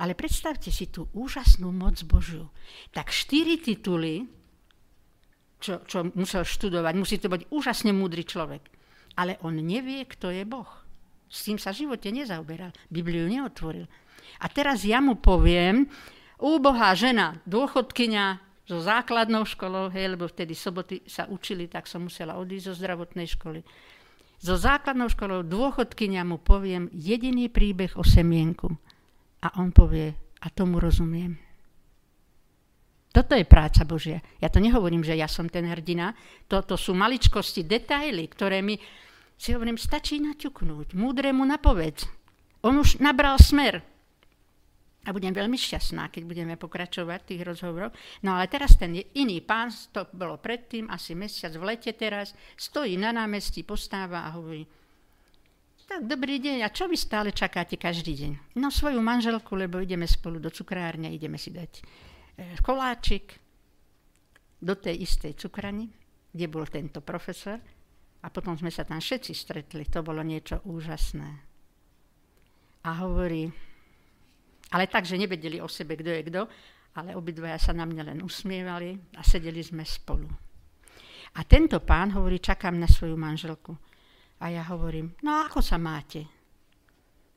Speaker 1: Ale predstavte si tú úžasnú moc Božiu. Tak štyri tituly, čo, čo musel študovať, musí to byť úžasne múdry človek. Ale on nevie, kto je Boh. S tým sa v živote nezaoberal. Bibliu neotvoril. A teraz ja mu poviem, úbohá žena, dôchodkynia so základnou školou, hej, lebo vtedy soboty sa učili, tak som musela odísť zo zdravotnej školy. So základnou školou dôchodkynia mu poviem jediný príbeh o semienku. A on povie, a tomu rozumiem. Toto je práca Božia. Ja to nehovorím, že ja som ten hrdina. Toto sú maličkosti, detaily, ktoré mi, si hovorím, stačí naťuknúť. Múdremu napovedz. On už nabral smer. A budem veľmi šťastná, keď budeme pokračovať v tých rozhovoroch. No ale teraz ten iný pán, to bolo predtým, asi mesiac v lete teraz, stojí na námestí, postáva a hovorí, tak dobrý deň, a čo vy stále čakáte každý deň? No svoju manželku, lebo ideme spolu do cukrárne, ideme si dať e, koláčik do tej istej cukrani, kde bol tento profesor. A potom sme sa tam všetci stretli. To bolo niečo úžasné. A hovorí, ale tak, že nevedeli o sebe, kto je kto, ale obidvaja sa na mňa len usmievali a sedeli sme spolu. A tento pán hovorí, čakám na svoju manželku. A ja hovorím, no ako sa máte?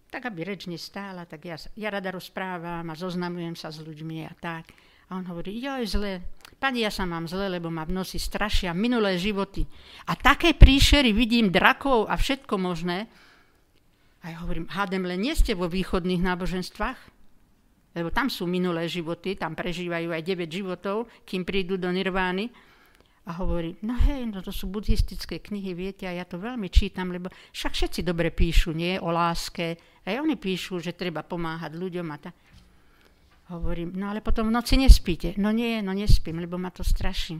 Speaker 1: Tak, aby reč nestála, tak ja, ja rada rozprávam a zoznamujem sa s ľuďmi a tak. A on hovorí, joj, zle. Pani, ja sa mám zle, lebo ma v noci strašia minulé životy. A také príšery vidím drakov a všetko možné. A ja hovorím, hádem, len nie ste vo východných náboženstvách? Lebo tam sú minulé životy, tam prežívajú aj 9 životov, kým prídu do nirvány. A hovorí, no hej, no to sú buddhistické knihy, viete, a ja to veľmi čítam, lebo však všetci dobre píšu, nie, o láske. Aj oni píšu, že treba pomáhať ľuďom a tak. Hovorím, no ale potom v noci nespíte. No nie, no nespím, lebo ma to straší.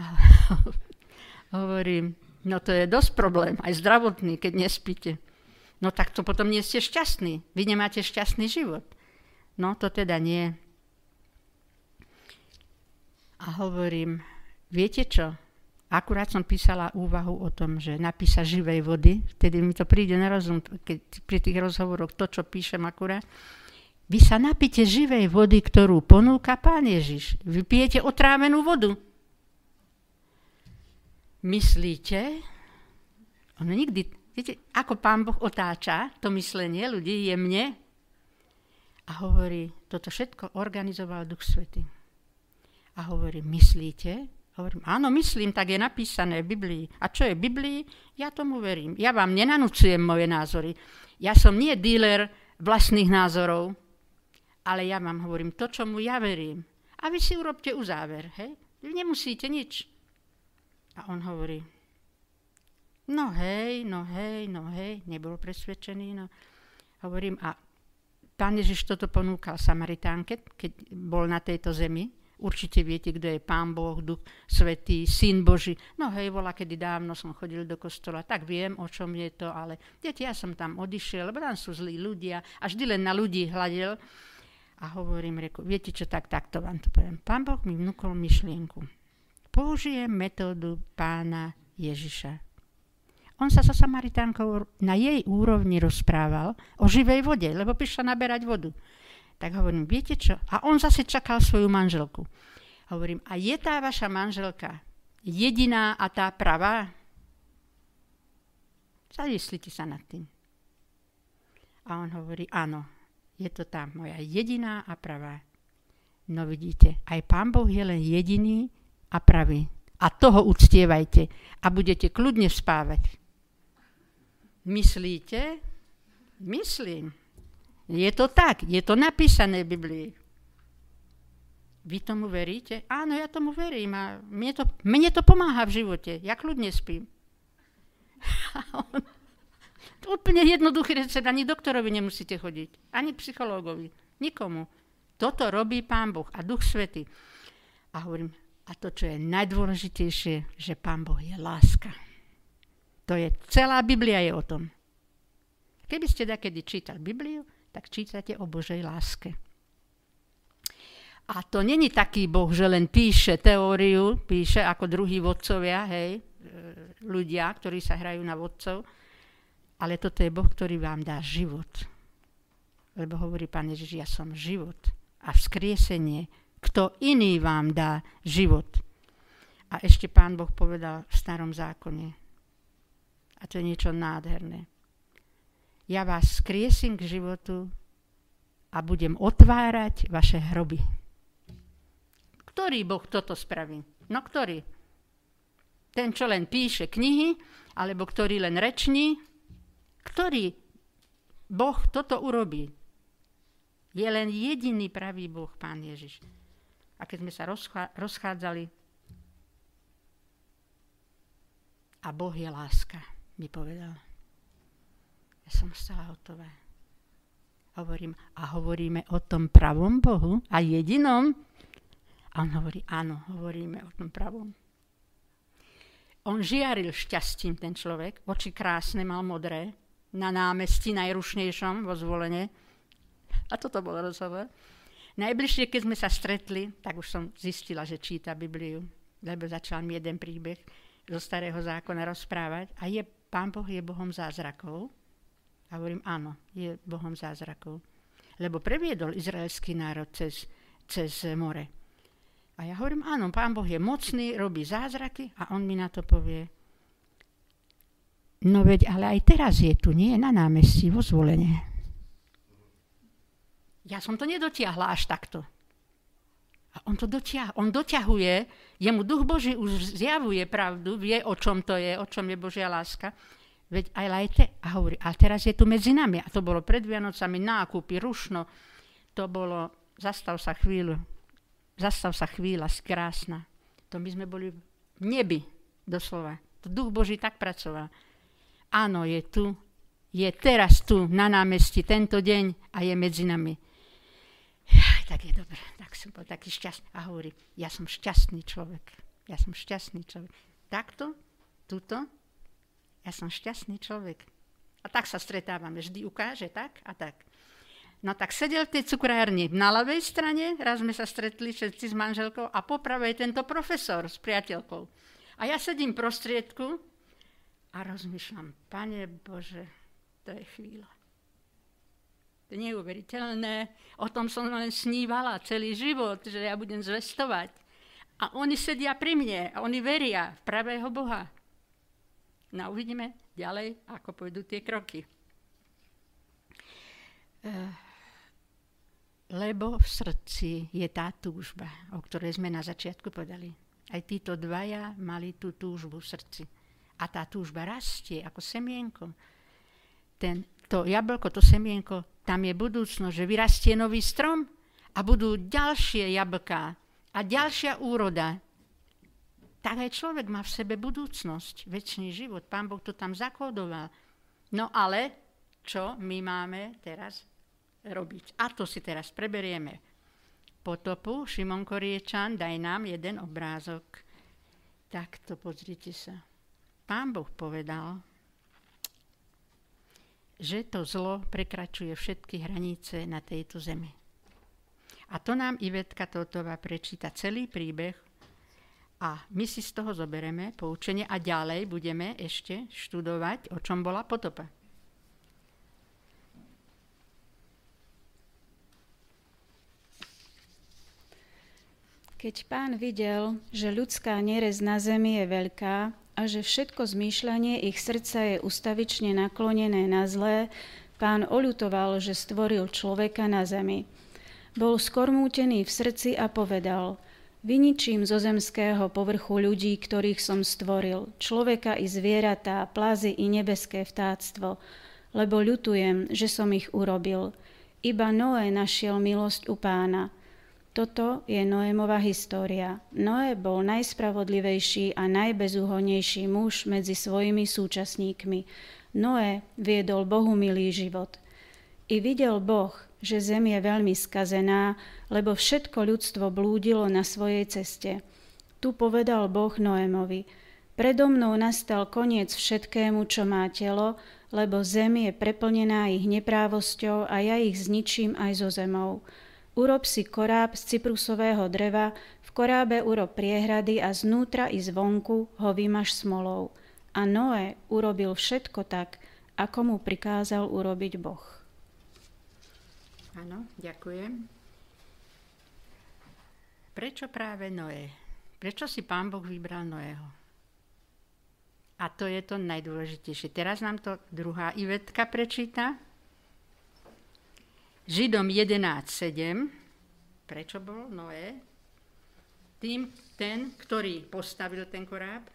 Speaker 1: A hovorím, no to je dosť problém, aj zdravotný, keď nespíte. No tak to potom nie ste šťastní. Vy nemáte šťastný život. No to teda nie. A hovorím, viete čo? Akurát som písala úvahu o tom, že napísa živej vody, vtedy mi to príde na rozum, keď pri tých rozhovoroch to, čo píšem akurát. Vy sa napíte živej vody, ktorú ponúka Pán Ježiš. Vy pijete otrávenú vodu. Myslíte? Ono nikdy, viete, ako Pán Boh otáča to myslenie ľudí jemne, a hovorí, toto všetko organizoval Duch Svety. A hovorí, myslíte? Hovorím, áno, myslím, tak je napísané v Biblii. A čo je v Biblii? Ja tomu verím. Ja vám nenanúcujem moje názory. Ja som nie díler vlastných názorov, ale ja vám hovorím to, čomu ja verím. A vy si urobte uzáver, hej? Vy nemusíte nič. A on hovorí, no hej, no hej, no hej, nebol presvedčený, no. Hovorím, a Pán Ježiš toto ponúkal Samaritánke, keď bol na tejto zemi. Určite viete, kto je Pán Boh, Duch Svetý, Syn Boží. No hej, bola, kedy dávno som chodil do kostola, tak viem, o čom je to, ale viete, ja som tam odišiel, lebo tam sú zlí ľudia a vždy len na ľudí hľadel. A hovorím, reku, viete čo, tak takto vám to poviem. Pán Boh mi vnúkol myšlienku. Použijem metódu pána Ježiša on sa so Samaritánkou na jej úrovni rozprával o živej vode, lebo prišla naberať vodu. Tak hovorím, viete čo? A on zase čakal svoju manželku. Hovorím, a je tá vaša manželka jediná a tá pravá? Zamyslite sa nad tým. A on hovorí, áno, je to tá moja jediná a pravá. No vidíte, aj Pán Boh je len jediný a pravý. A toho uctievajte a budete kľudne spávať. Myslíte? Myslím. Je to tak, je to napísané v Biblii. Vy tomu veríte? Áno, ja tomu verím a mne to, mne to pomáha v živote. Ja kľudne spím. to úplne jednoduchý recept, ani doktorovi nemusíte chodiť, ani psychológovi, nikomu. Toto robí Pán Boh a Duch Svety. A hovorím, a to, čo je najdôležitejšie, že Pán Boh je láska. To je, celá Biblia je o tom. Keby ste takedy čítali Bibliu, tak čítate o Božej láske. A to není taký Boh, že len píše teóriu, píše ako druhí vodcovia, hej, e, ľudia, ktorí sa hrajú na vodcov, ale toto je Boh, ktorý vám dá život. Lebo hovorí Pán Ježiš, ja som život a vzkriesenie. Kto iný vám dá život? A ešte Pán Boh povedal v starom zákone. A to je niečo nádherné. Ja vás skriesím k životu a budem otvárať vaše hroby. Ktorý Boh toto spraví? No ktorý? Ten, čo len píše knihy, alebo ktorý len reční? Ktorý Boh toto urobí? Je len jediný pravý Boh, Pán Ježiš. A keď sme sa rozchádzali, a Boh je láska, mi povedal. Ja som stala hotová. Hovorím, a hovoríme o tom pravom Bohu a jedinom, a on hovorí, áno, hovoríme o tom pravom. On žiaril šťastím, ten človek, oči krásne mal modré, na námestí najrušnejšom vo zvolenie. A toto bol rozhovor. Najbližšie, keď sme sa stretli, tak už som zistila, že číta Bibliu, lebo začal mi jeden príbeh zo starého zákona rozprávať. A je, Pán Boh je Bohom zázrakov. A hovorím, áno, je Bohom zázrakov. Lebo previedol izraelský národ cez, cez more. A ja hovorím, áno, pán Boh je mocný, robí zázraky a on mi na to povie, no veď, ale aj teraz je tu, nie na námestí, vo zvolenie. Ja som to nedotiahla až takto. A on to dotiah- on doťahuje, jemu duch Boží už zjavuje pravdu, vie, o čom to je, o čom je Božia láska. Veď aj lajte. A hovorí, ale teraz je tu medzi nami. A to bolo pred Vianocami, nákupy, rušno. To bolo, zastav sa chvíľu, Zastav sa chvíľa, krásna. To my sme boli v nebi, doslova. To duch Boží tak pracoval. Áno, je tu, je teraz tu na námestí tento deň a je medzi nami. Tak je dobre, tak som bol taký šťastný. A hovorí, ja som šťastný človek. Ja som šťastný človek. Takto, tuto, ja som šťastný človek. A tak sa stretávame. Vždy ukáže tak a tak. No tak sedel v tej cukrárni na ľavej strane, raz sme sa stretli všetci s manželkou a po pravej tento profesor s priateľkou. A ja sedím prostriedku a rozmýšľam, pane Bože, to je chvíľa. To je neuveriteľné. O tom som len snívala celý život, že ja budem zvestovať. A oni sedia pri mne a oni veria v pravého Boha. No uvidíme ďalej, ako pôjdu tie kroky. Uh, lebo v srdci je tá túžba, o ktorej sme na začiatku povedali. Aj títo dvaja mali tú túžbu v srdci. A tá túžba rastie ako semienko. Ten, to jablko, to semienko, tam je budúcnosť, že vyrastie nový strom a budú ďalšie jablká a ďalšia úroda. Tak aj človek má v sebe budúcnosť, väčší život. Pán Boh to tam zakódoval. No ale čo my máme teraz robiť. A to si teraz preberieme. Potopu, Šimon Koriečan, daj nám jeden obrázok. Takto pozrite sa. Pán Boh povedal, že to zlo prekračuje všetky hranice na tejto zemi. A to nám Ivetka Totová prečíta celý príbeh a my si z toho zobereme poučenie a ďalej budeme ešte študovať, o čom bola potopa.
Speaker 3: Keď pán videl, že ľudská nerez na zemi je veľká a že všetko zmýšľanie ich srdca je ustavične naklonené na zlé, pán oľutoval, že stvoril človeka na zemi. Bol skormútený v srdci a povedal, vyničím zo zemského povrchu ľudí, ktorých som stvoril, človeka i zvieratá, plazy i nebeské vtáctvo, lebo ľutujem, že som ich urobil. Iba Noé našiel milosť u pána – toto je Noémova história. Noé bol najspravodlivejší a najbezúhonnejší muž medzi svojimi súčasníkmi. Noé viedol Bohu milý život. I videl Boh, že zem je veľmi skazená, lebo všetko ľudstvo blúdilo na svojej ceste. Tu povedal Boh Noémovi, predo mnou nastal koniec všetkému, čo má telo, lebo zem je preplnená ich neprávosťou a ja ich zničím aj zo zemou. Urob si koráb z cyprusového dreva, v korábe urob priehrady a znútra i zvonku ho vymaš smolou. A Noé urobil všetko tak, ako mu prikázal urobiť Boh.
Speaker 1: Áno, ďakujem. Prečo práve Noé? Prečo si pán Boh vybral Noého? A to je to najdôležitejšie. Teraz nám to druhá Ivetka prečíta. Židom 11.7, prečo bol Noé? Tým, ten, ktorý postavil ten koráb.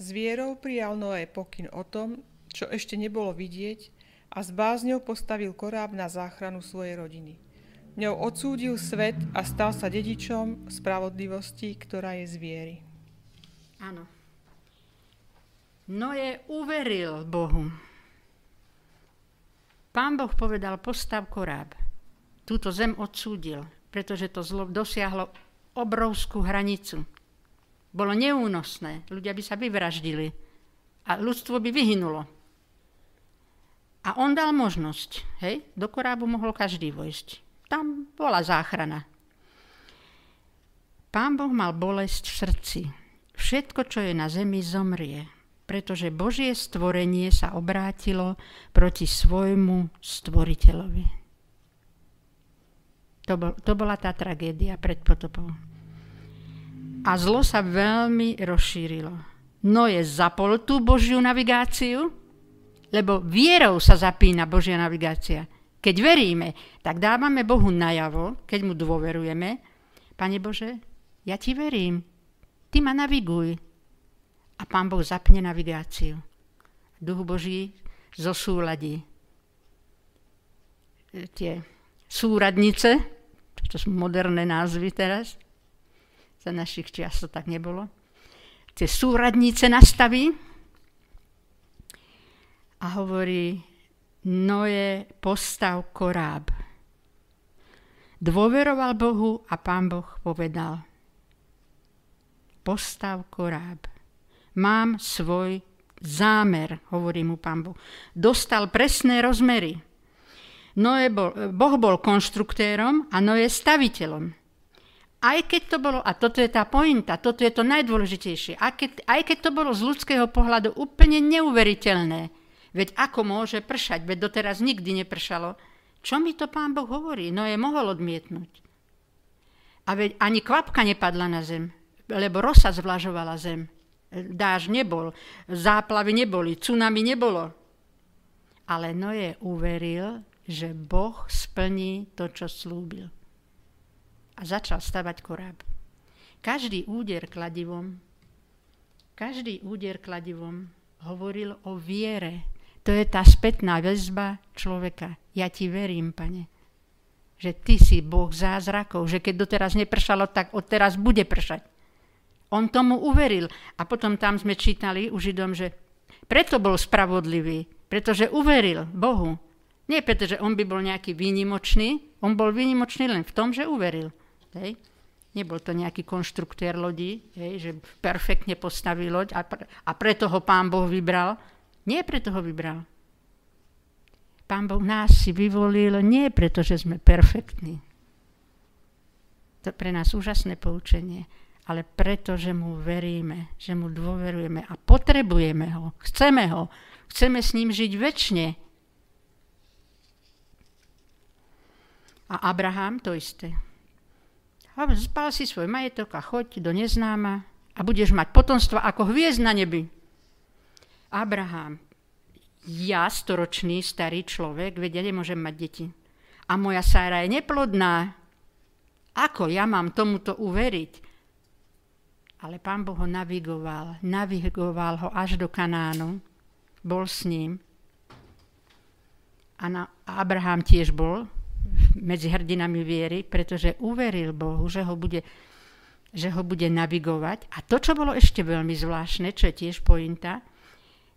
Speaker 4: S vierou prijal Noé pokyn o tom, čo ešte nebolo vidieť a s bázňou postavil koráb na záchranu svojej rodiny. Ňou odsúdil svet a stal sa dedičom spravodlivosti, ktorá je z viery.
Speaker 1: Áno. Noé uveril Bohu. Pán Boh povedal, postav koráb. Túto zem odsúdil, pretože to zlo dosiahlo obrovskú hranicu. Bolo neúnosné, ľudia by sa vyvraždili a ľudstvo by vyhynulo. A on dal možnosť, hej, do korábu mohol každý vojsť. Tam bola záchrana. Pán Boh mal bolesť v srdci. Všetko, čo je na zemi, zomrie pretože Božie stvorenie sa obrátilo proti svojmu stvoriteľovi. To, bol, to bola tá tragédia pred potopou. A zlo sa veľmi rozšírilo. No je zapol tú Božiu navigáciu, lebo vierou sa zapína Božia navigácia. Keď veríme, tak dávame Bohu najavo, keď mu dôverujeme, Pane Bože, ja ti verím, ty ma naviguj, a pán Boh zapne navigáciu. Duch Boží zosúladí e, tie súradnice, to sú moderné názvy teraz, za našich čias to tak nebolo, tie súradnice nastaví a hovorí, Noé postav koráb. Dôveroval Bohu a pán Boh povedal, postav koráb. Mám svoj zámer, hovorí mu pán Boh. Dostal presné rozmery. Noé bol, boh bol konštruktérom a Noé staviteľom. Aj keď to bolo, a toto je tá pointa, toto je to najdôležitejšie, aj keď, aj keď to bolo z ľudského pohľadu úplne neuveriteľné, veď ako môže pršať, veď doteraz nikdy nepršalo, čo mi to pán Boh hovorí? Noé mohol odmietnúť. A veď ani kvapka nepadla na zem, lebo rosa zvlažovala zem dáž nebol, záplavy neboli, tsunami nebolo. Ale Noé uveril, že Boh splní to, čo slúbil. A začal stavať koráb. Každý úder kladivom, každý úder kladivom hovoril o viere. To je tá spätná väzba človeka. Ja ti verím, pane, že ty si Boh zázrakov, že keď doteraz nepršalo, tak odteraz bude pršať. On tomu uveril. A potom tam sme čítali u Židom, že preto bol spravodlivý, pretože uveril Bohu. Nie preto, že on by bol nejaký výnimočný, on bol výnimočný len v tom, že uveril. Hej. Nebol to nejaký konštruktér lodí, hej, že perfektne postavil loď a, pre, a preto ho pán Boh vybral. Nie preto ho vybral. Pán Boh nás si vyvolil nie preto, že sme perfektní. To je pre nás úžasné poučenie ale preto, že mu veríme, že mu dôverujeme a potrebujeme ho, chceme ho, chceme s ním žiť väčšine. A Abraham to isté. Spal si svoj majetok a choď do neznáma a budeš mať potomstvo ako hviezd na nebi. Abraham, ja, storočný starý človek, vedia, nemôžem mať deti. A moja Sára je neplodná. Ako ja mám tomuto uveriť? Ale pán Boh ho navigoval. Navigoval ho až do Kanánu. Bol s ním. A na, Abraham tiež bol medzi hrdinami viery, pretože uveril Bohu, že ho bude, že ho bude navigovať. A to, čo bolo ešte veľmi zvláštne, čo je tiež pointa,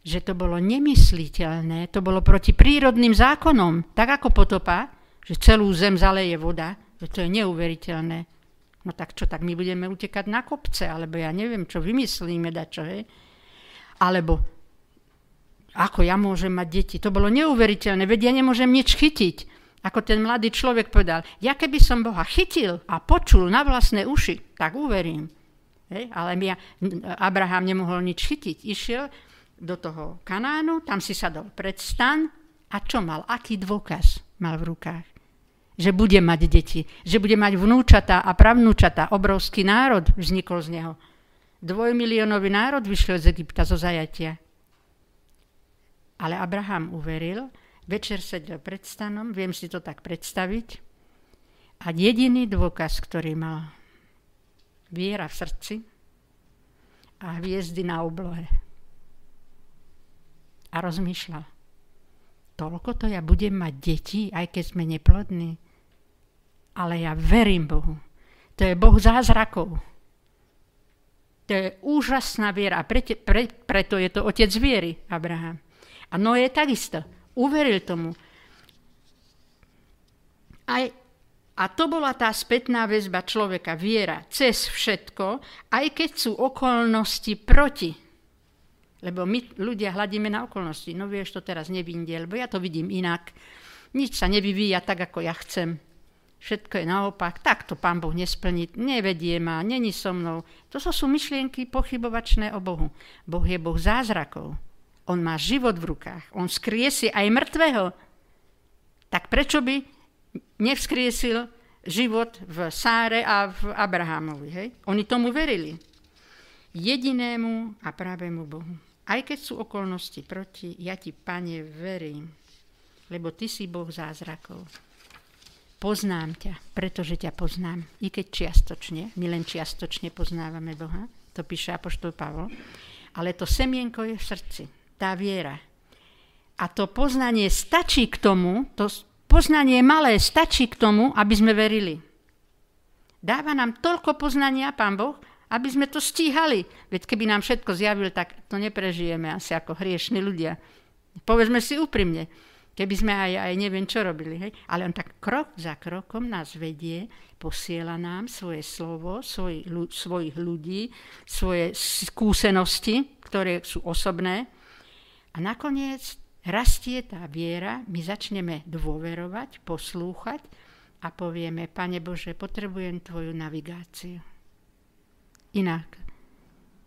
Speaker 1: že to bolo nemysliteľné, to bolo proti prírodným zákonom, tak ako potopa, že celú zem zaleje voda, že to je neuveriteľné. No tak čo, tak my budeme utekať na kopce, alebo ja neviem, čo vymyslíme, dačo, hej? Alebo ako ja môžem mať deti? To bolo neuveriteľné, veď ja nemôžem nič chytiť. Ako ten mladý človek povedal, ja keby som Boha chytil a počul na vlastné uši, tak uverím. Hej? Ale ja, Abraham nemohol nič chytiť. Išiel do toho Kanánu, tam si sadol pred stan a čo mal? Aký dôkaz mal v rukách? Že bude mať deti, že bude mať vnúčatá a pravnúčatá. Obrovský národ vznikol z neho. Dvojmiliónový národ vyšiel z Egypta zo zajatia. Ale Abraham uveril, večer sedel pred stanom, viem si to tak predstaviť, a jediný dôkaz, ktorý mal viera v srdci a hviezdy na oblohe. A rozmýšľal, toľko to ja budem mať deti, aj keď sme neplodní ale ja verím Bohu. To je Boh zázrakov. To je úžasná viera. Pre, pre, preto je to otec viery, Abraham. A Noé takisto. Uveril tomu. Aj, a to bola tá spätná väzba človeka, viera cez všetko, aj keď sú okolnosti proti. Lebo my ľudia hľadíme na okolnosti. No vieš, to teraz nevindie, lebo ja to vidím inak. Nič sa nevyvíja tak, ako ja chcem. Všetko je naopak, takto pán Boh nesplní, nevedie ma, není so mnou. To sú myšlienky pochybovačné o Bohu. Boh je Boh zázrakov. On má život v rukách. On skriesi aj mŕtvého. Tak prečo by nevskriesil život v Sáre a v Abrahamovi? Hej? Oni tomu verili. Jedinému a pravému Bohu. Aj keď sú okolnosti proti, ja ti, pane, verím, lebo ty si Boh zázrakov. Poznám ťa, pretože ťa poznám. I keď čiastočne, my len čiastočne poznávame Boha, to píše Apoštol Pavol, ale to semienko je v srdci, tá viera. A to poznanie stačí k tomu, to poznanie malé stačí k tomu, aby sme verili. Dáva nám toľko poznania, Pán Boh, aby sme to stíhali. Veď keby nám všetko zjavil, tak to neprežijeme asi ako hriešni ľudia. Povedzme si úprimne. Keby sme aj, aj neviem, čo robili. Hej? Ale on tak krok za krokom nás vedie, posiela nám svoje slovo, svoj, ľu, svojich ľudí, svoje skúsenosti, ktoré sú osobné. A nakoniec rastie tá viera, my začneme dôverovať, poslúchať a povieme, Pane Bože, potrebujem Tvoju navigáciu. Inak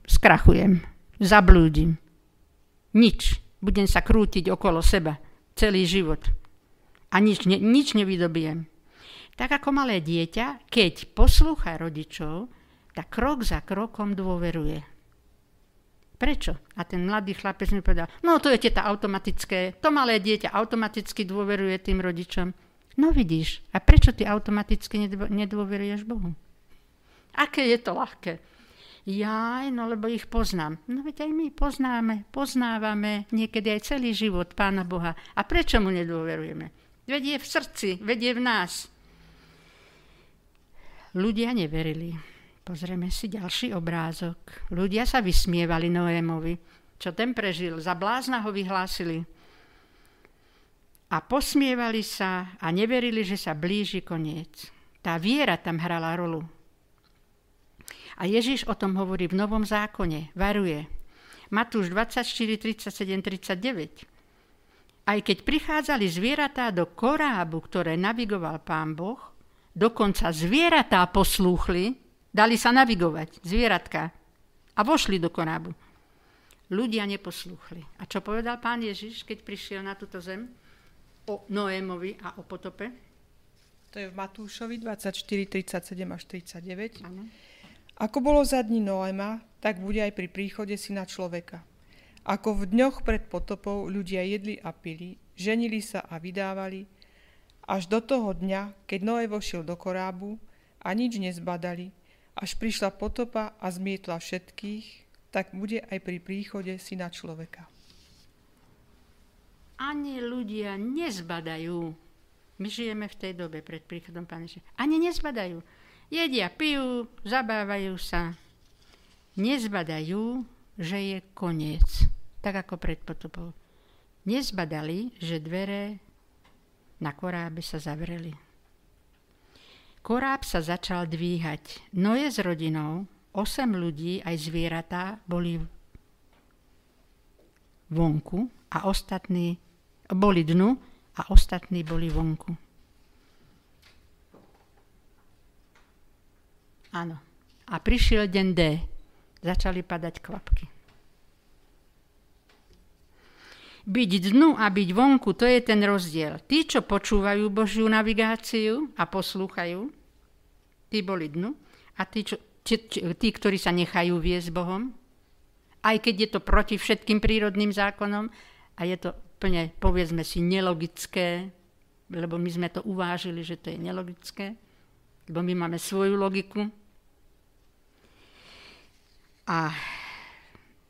Speaker 1: skrachujem, zablúdim. Nič. Budem sa krútiť okolo seba celý život. A nič, ne, nič nevydobijem. Tak ako malé dieťa, keď poslúcha rodičov, tak krok za krokom dôveruje. Prečo? A ten mladý chlapec mi povedal, no to je teta automatické, to malé dieťa automaticky dôveruje tým rodičom. No vidíš, a prečo ty automaticky nedôveruješ Bohu? Aké je to ľahké? Jaj, no lebo ich poznám. No veď aj my poznáme, poznávame niekedy aj celý život Pána Boha. A prečo mu nedôverujeme? Veď je v srdci, veď je v nás. Ľudia neverili. Pozrieme si ďalší obrázok. Ľudia sa vysmievali Noémovi. Čo ten prežil? Za blázna ho vyhlásili. A posmievali sa a neverili, že sa blíži koniec. Tá viera tam hrala rolu. A Ježiš o tom hovorí v Novom zákone, varuje. Matúš 24, 37, 39. Aj keď prichádzali zvieratá do korábu, ktoré navigoval pán Boh, dokonca zvieratá poslúchli, dali sa navigovať, zvieratka, a vošli do korábu. Ľudia neposlúchli. A čo povedal pán Ježiš, keď prišiel na túto zem? O Noémovi a o potope?
Speaker 4: To je v Matúšovi 24, 37 až 39. Ano. Ako bolo za dní Noema, tak bude aj pri príchode syna človeka. Ako v dňoch pred potopou ľudia jedli a pili, ženili sa a vydávali, až do toho dňa, keď Noé vošiel do korábu a nič nezbadali, až prišla potopa a zmietla všetkých, tak bude aj pri príchode syna človeka.
Speaker 1: Ani ľudia nezbadajú. My žijeme v tej dobe pred príchodom Pána Ani nezbadajú. Jedia, pijú, zabávajú sa. Nezbadajú, že je koniec. Tak ako pred potopou. Nezbadali, že dvere na korábe sa zavreli. Koráb sa začal dvíhať. Noje s rodinou, osem ľudí, aj zvieratá, boli vonku a ostatní boli dnu a ostatní boli vonku. Áno. A prišiel deň D. Začali padať kvapky. Byť dnu a byť vonku, to je ten rozdiel. Tí, čo počúvajú Božiu navigáciu a poslúchajú, tí boli dnu. A tí, čo, tí, tí ktorí sa nechajú viesť Bohom, aj keď je to proti všetkým prírodným zákonom a je to úplne, povedzme si, nelogické, lebo my sme to uvážili, že to je nelogické, lebo my máme svoju logiku. A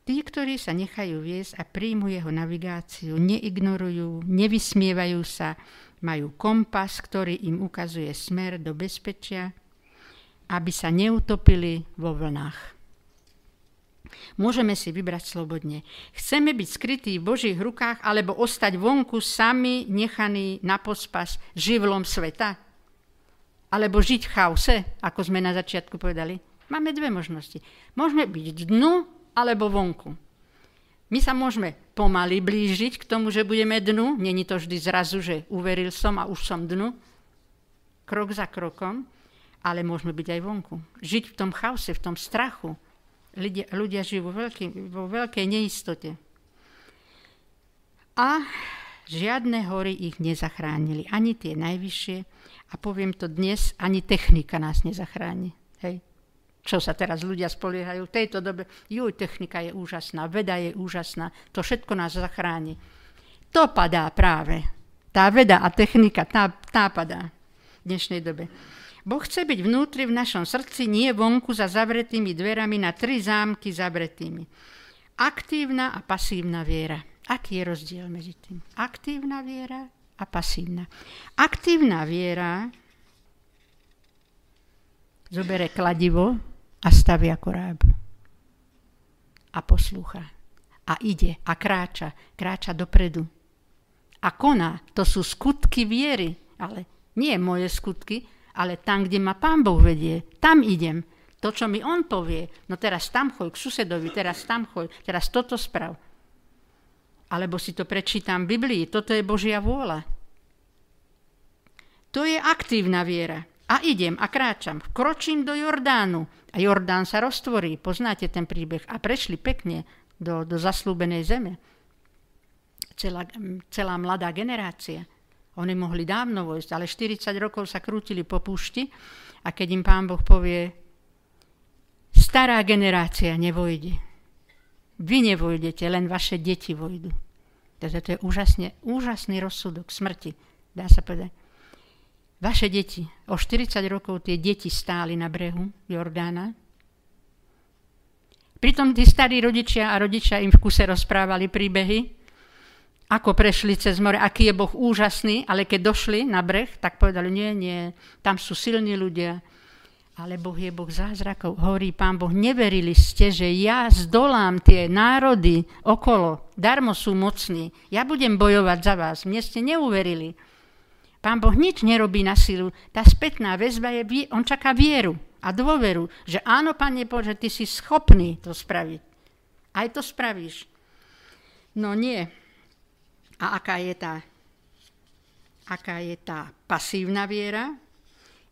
Speaker 1: tí, ktorí sa nechajú viesť a príjmu jeho navigáciu, neignorujú, nevysmievajú sa, majú kompas, ktorý im ukazuje smer do bezpečia, aby sa neutopili vo vlnách. Môžeme si vybrať slobodne. Chceme byť skrytí v Božích rukách alebo ostať vonku sami, nechaní na pospas živlom sveta? Alebo žiť v chaose, ako sme na začiatku povedali? Máme dve možnosti. Môžeme byť dnu alebo vonku. My sa môžeme pomaly blížiť k tomu, že budeme dnu. Není to vždy zrazu, že uveril som a už som dnu. Krok za krokom. Ale môžeme byť aj vonku. Žiť v tom chaose, v tom strachu, ľudia, ľudia žijú vo, veľký, vo veľkej neistote. A žiadne hory ich nezachránili, ani tie najvyššie. A poviem to dnes, ani technika nás nezachráni. Čo sa teraz ľudia spoliehajú v tejto dobe? Juj, technika je úžasná, veda je úžasná, to všetko nás zachráni. To padá práve. Tá veda a technika, tá, tá padá v dnešnej dobe. Boh chce byť vnútri v našom srdci, nie vonku za zavretými dverami na tri zámky zavretými. Aktívna a pasívna viera. Aký je rozdiel medzi tým? Aktívna viera a pasívna. Aktívna viera zobere kladivo a stavia koráb. A poslúcha. A ide a kráča. Kráča dopredu. A koná. To sú skutky viery. Ale nie moje skutky, ale tam, kde ma pán Boh vedie, tam idem. To, čo mi on povie, no teraz tam choď k susedovi, teraz tam choď, teraz toto sprav. Alebo si to prečítam v Biblii, toto je Božia vôľa. To je aktívna viera. A idem a kráčam. Kročím do Jordánu. A Jordán sa roztvorí. Poznáte ten príbeh. A prešli pekne do, do zaslúbenej zeme. Celá, celá mladá generácia. Oni mohli dávno vojsť, ale 40 rokov sa krútili po púšti a keď im pán Boh povie, stará generácia nevojde. Vy nevojdete, len vaše deti vojdu. Takže to je úžasne, úžasný rozsudok smrti, dá sa povedať. Vaše deti, o 40 rokov tie deti stáli na brehu Jordána. Pritom tí starí rodičia a rodičia im v kuse rozprávali príbehy, ako prešli cez more, aký je Boh úžasný, ale keď došli na breh, tak povedali, nie, nie, tam sú silní ľudia, ale Boh je Boh zázrakov. Hovorí pán Boh, neverili ste, že ja zdolám tie národy okolo, darmo sú mocní, ja budem bojovať za vás, mne ste neuverili. Pán Boh nič nerobí na silu, tá spätná väzba je, on čaká vieru a dôveru, že áno, Pane Bože, ty si schopný to spraviť. Aj to spravíš. No nie, a aká je tá, aká je tá pasívna viera?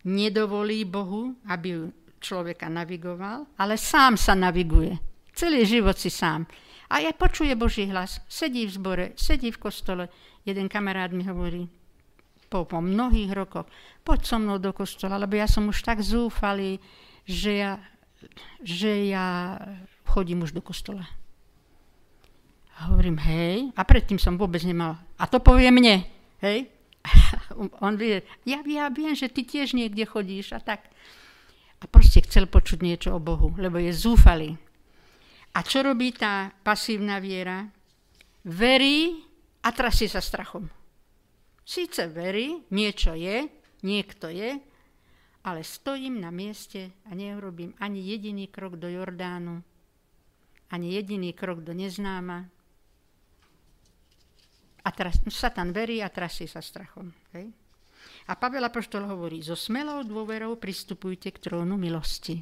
Speaker 1: Nedovolí Bohu, aby človeka navigoval, ale sám sa naviguje. Celý život si sám. A aj počuje Boží hlas. Sedí v zbore, sedí v kostole. Jeden kamarát mi hovorí, po, po mnohých rokoch, poď so mnou do kostola, lebo ja som už tak zúfalý, že ja, že ja chodím už do kostola. A hovorím, hej, a predtým som vôbec nemal. A to povie mne, hej. On vie, ja, ja viem, že ty tiež niekde chodíš a tak. A proste chcel počuť niečo o Bohu, lebo je zúfalý. A čo robí tá pasívna viera? Verí a trasí sa strachom. Síce verí, niečo je, niekto je, ale stojím na mieste a neurobím ani jediný krok do Jordánu, ani jediný krok do neznáma, a tras, Satan verí a trasí sa strachom. Hej? A Pavel Apoštol hovorí, so smelou dôverou pristupujte k trónu milosti.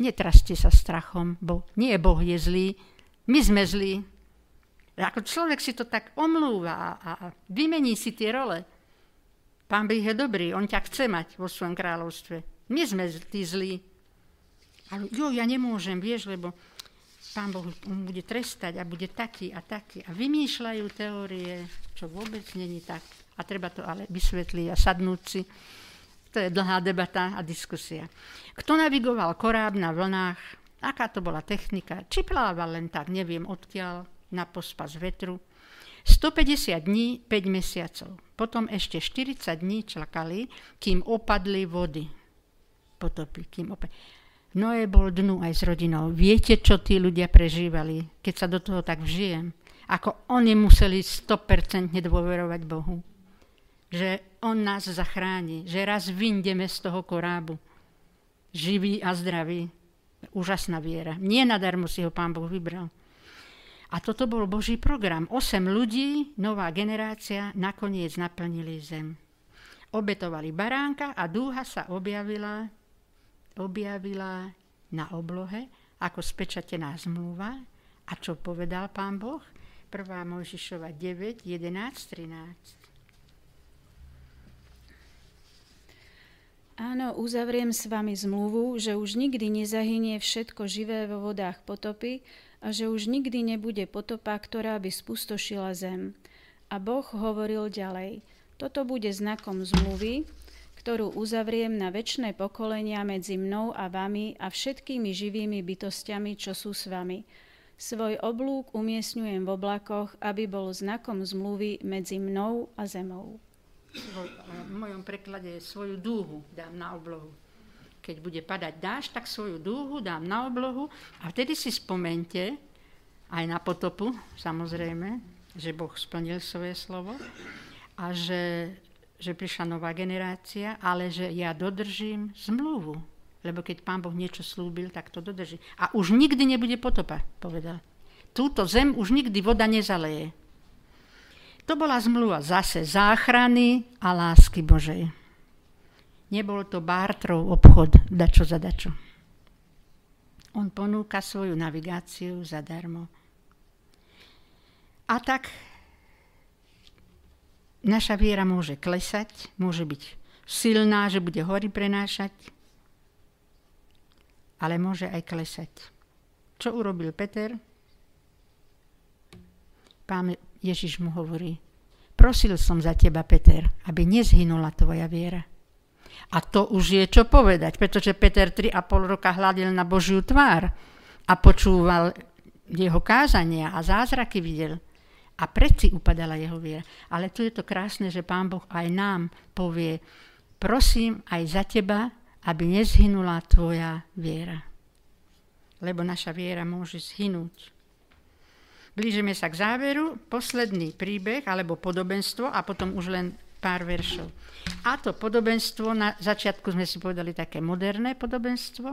Speaker 1: Netraste sa strachom, bo nie Boh je zlý, my sme zlí. Ako človek si to tak omlúva a, a vymení si tie role. Pán Boh je dobrý, on ťa chce mať vo svojom kráľovstve. My sme tí zlí. Ale jo, ja nemôžem, vieš, lebo Pán Boh bude trestať a bude taký a taký. A vymýšľajú teórie, čo vôbec není tak. A treba to ale vysvetliť a sadnúť si. To je dlhá debata a diskusia. Kto navigoval koráb na vlnách? Aká to bola technika? Či plával len tak, neviem odkiaľ, na pospas vetru. 150 dní, 5 mesiacov. Potom ešte 40 dní čakali, kým opadli vody. Potopli, kým opadli. Noé bol dnu aj s rodinou. Viete, čo tí ľudia prežívali, keď sa do toho tak vžijem? Ako oni museli 100% dôverovať Bohu. Že On nás zachráni, že raz vyndeme z toho korábu. Živý a zdravý. Úžasná viera. Nie nadarmo si ho Pán Boh vybral. A toto bol Boží program. Osem ľudí, nová generácia, nakoniec naplnili zem. Obetovali baránka a dúha sa objavila objavila na oblohe ako spečatená zmluva. A čo povedal pán Boh? 1. Mojžišova 9, 11, 13.
Speaker 3: Áno, uzavriem s vami zmluvu, že už nikdy nezahynie všetko živé vo vodách potopy a že už nikdy nebude potopa, ktorá by spustošila zem. A Boh hovoril ďalej, toto bude znakom zmluvy, ktorú uzavriem na väčšie pokolenia medzi mnou a vami a všetkými živými bytostiami, čo sú s vami. Svoj oblúk umiestňujem v oblakoch, aby bol znakom zmluvy medzi mnou a zemou.
Speaker 1: V mojom preklade svoju dúhu dám na oblohu. Keď bude padať dáž, tak svoju dúhu dám na oblohu a vtedy si spomente, aj na potopu, samozrejme, že Boh splnil svoje slovo a že že prišla nová generácia, ale že ja dodržím zmluvu. Lebo keď pán Boh niečo slúbil, tak to dodrží. A už nikdy nebude potopa, povedal. Túto zem už nikdy voda nezaleje. To bola zmluva zase záchrany a lásky Božej. Nebol to Bártrov obchod dačo za dačo. On ponúka svoju navigáciu zadarmo. A tak naša viera môže klesať, môže byť silná, že bude hory prenášať, ale môže aj klesať. Čo urobil Peter? Pán Ježiš mu hovorí, prosil som za teba, Peter, aby nezhynula tvoja viera. A to už je čo povedať, pretože Peter 3,5 roka hľadil na Božiu tvár a počúval jeho kázania a zázraky videl a predsi upadala jeho viera. Ale tu je to krásne, že Pán Boh aj nám povie, prosím aj za teba, aby nezhynula tvoja viera. Lebo naša viera môže zhynúť. Blížime sa k záveru. Posledný príbeh alebo podobenstvo a potom už len pár veršov. A to podobenstvo, na začiatku sme si povedali také moderné podobenstvo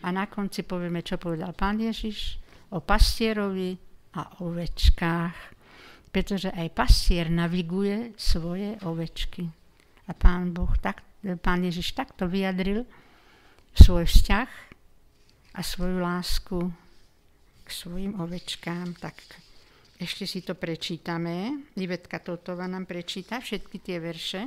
Speaker 1: a na konci povieme, čo povedal pán Ježiš o pastierovi a ovečkách pretože aj pastier naviguje svoje ovečky. A pán, boh tak, pán Ježiš takto vyjadril svoj vzťah a svoju lásku k svojim ovečkám. Tak ešte si to prečítame. Ivetka Totova nám prečíta všetky tie verše.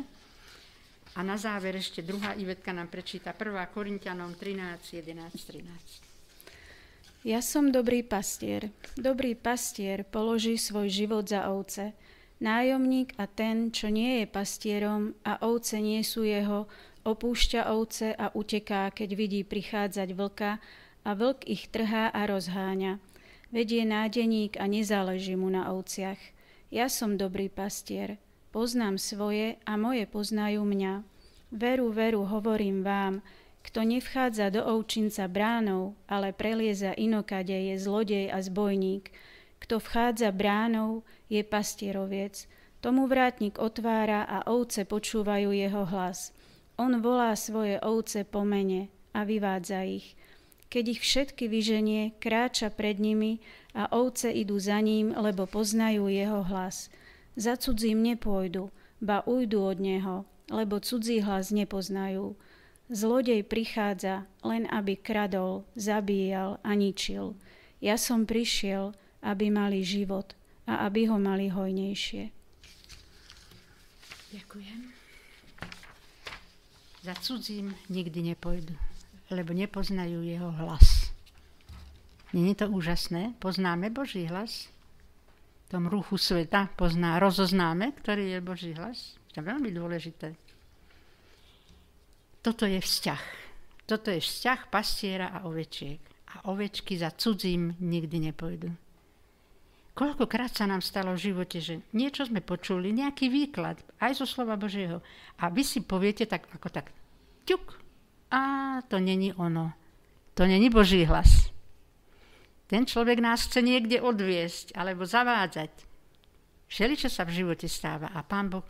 Speaker 1: A na záver ešte druhá Ivetka nám prečíta 1. Korintianom 13, 11, 13.
Speaker 3: Ja som dobrý pastier. Dobrý pastier položí svoj život za ovce. Nájomník a ten, čo nie je pastierom a ovce nie sú jeho, opúšťa ovce a uteká, keď vidí prichádzať vlka a vlk ich trhá a rozháňa. Vedie nádeník a nezáleží mu na ovciach. Ja som dobrý pastier, poznám svoje a moje poznajú mňa. Veru, veru, hovorím vám, kto nevchádza do ovčinca bránou, ale prelieza inokade, je zlodej a zbojník. Kto vchádza bránou, je pastieroviec. Tomu vrátnik otvára a ovce počúvajú jeho hlas. On volá svoje ovce po mene a vyvádza ich. Keď ich všetky vyženie, kráča pred nimi a ovce idú za ním, lebo poznajú jeho hlas. Za cudzím nepôjdu, ba ujdu od neho, lebo cudzí hlas nepoznajú. Zlodej prichádza, len aby kradol, zabíjal a ničil. Ja som prišiel, aby mali život a aby ho mali hojnejšie.
Speaker 1: Ďakujem. Za cudzím nikdy nepojdu, lebo nepoznajú jeho hlas. Není to úžasné? Poznáme Boží hlas? V tom ruchu sveta pozná, rozoznáme, ktorý je Boží hlas? To je veľmi dôležité. Toto je vzťah. Toto je vzťah pastiera a ovečiek. A ovečky za cudzím nikdy nepojdu. Koľkokrát sa nám stalo v živote, že niečo sme počuli, nejaký výklad, aj zo slova Božieho. A vy si poviete tak, ako tak, ťuk, a to není ono. To není Boží hlas. Ten človek nás chce niekde odviesť alebo zavádzať. čo sa v živote stáva a Pán Boh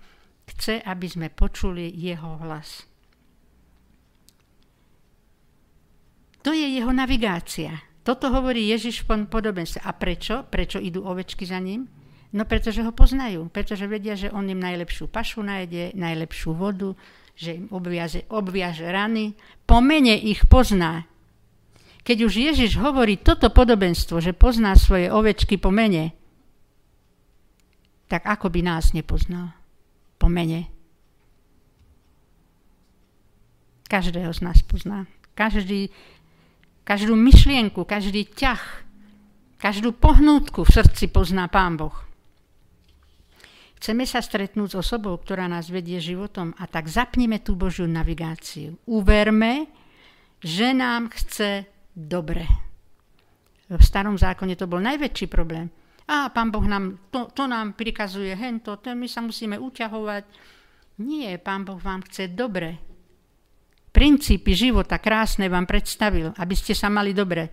Speaker 1: chce, aby sme počuli jeho hlas. To je jeho navigácia. Toto hovorí Ježiš v podobenstve. A prečo? Prečo idú ovečky za ním? No pretože ho poznajú, pretože vedia, že on im najlepšiu pašu nájde, najlepšiu vodu, že im obviaže, obviaže rany. Po mene ich pozná. Keď už Ježiš hovorí toto podobenstvo, že pozná svoje ovečky po mene, tak ako by nás nepoznal po mene. Každého z nás pozná. Každý Každú myšlienku, každý ťah, každú pohnútku v srdci pozná Pán Boh. Chceme sa stretnúť s osobou, ktorá nás vedie životom a tak zapnime tú Božiu navigáciu. Uverme, že nám chce dobre. V starom zákone to bol najväčší problém. A pán Boh nám, to, to nám prikazuje hento, to my sa musíme uťahovať. Nie, pán Boh vám chce dobre princípy života krásne vám predstavil, aby ste sa mali dobre.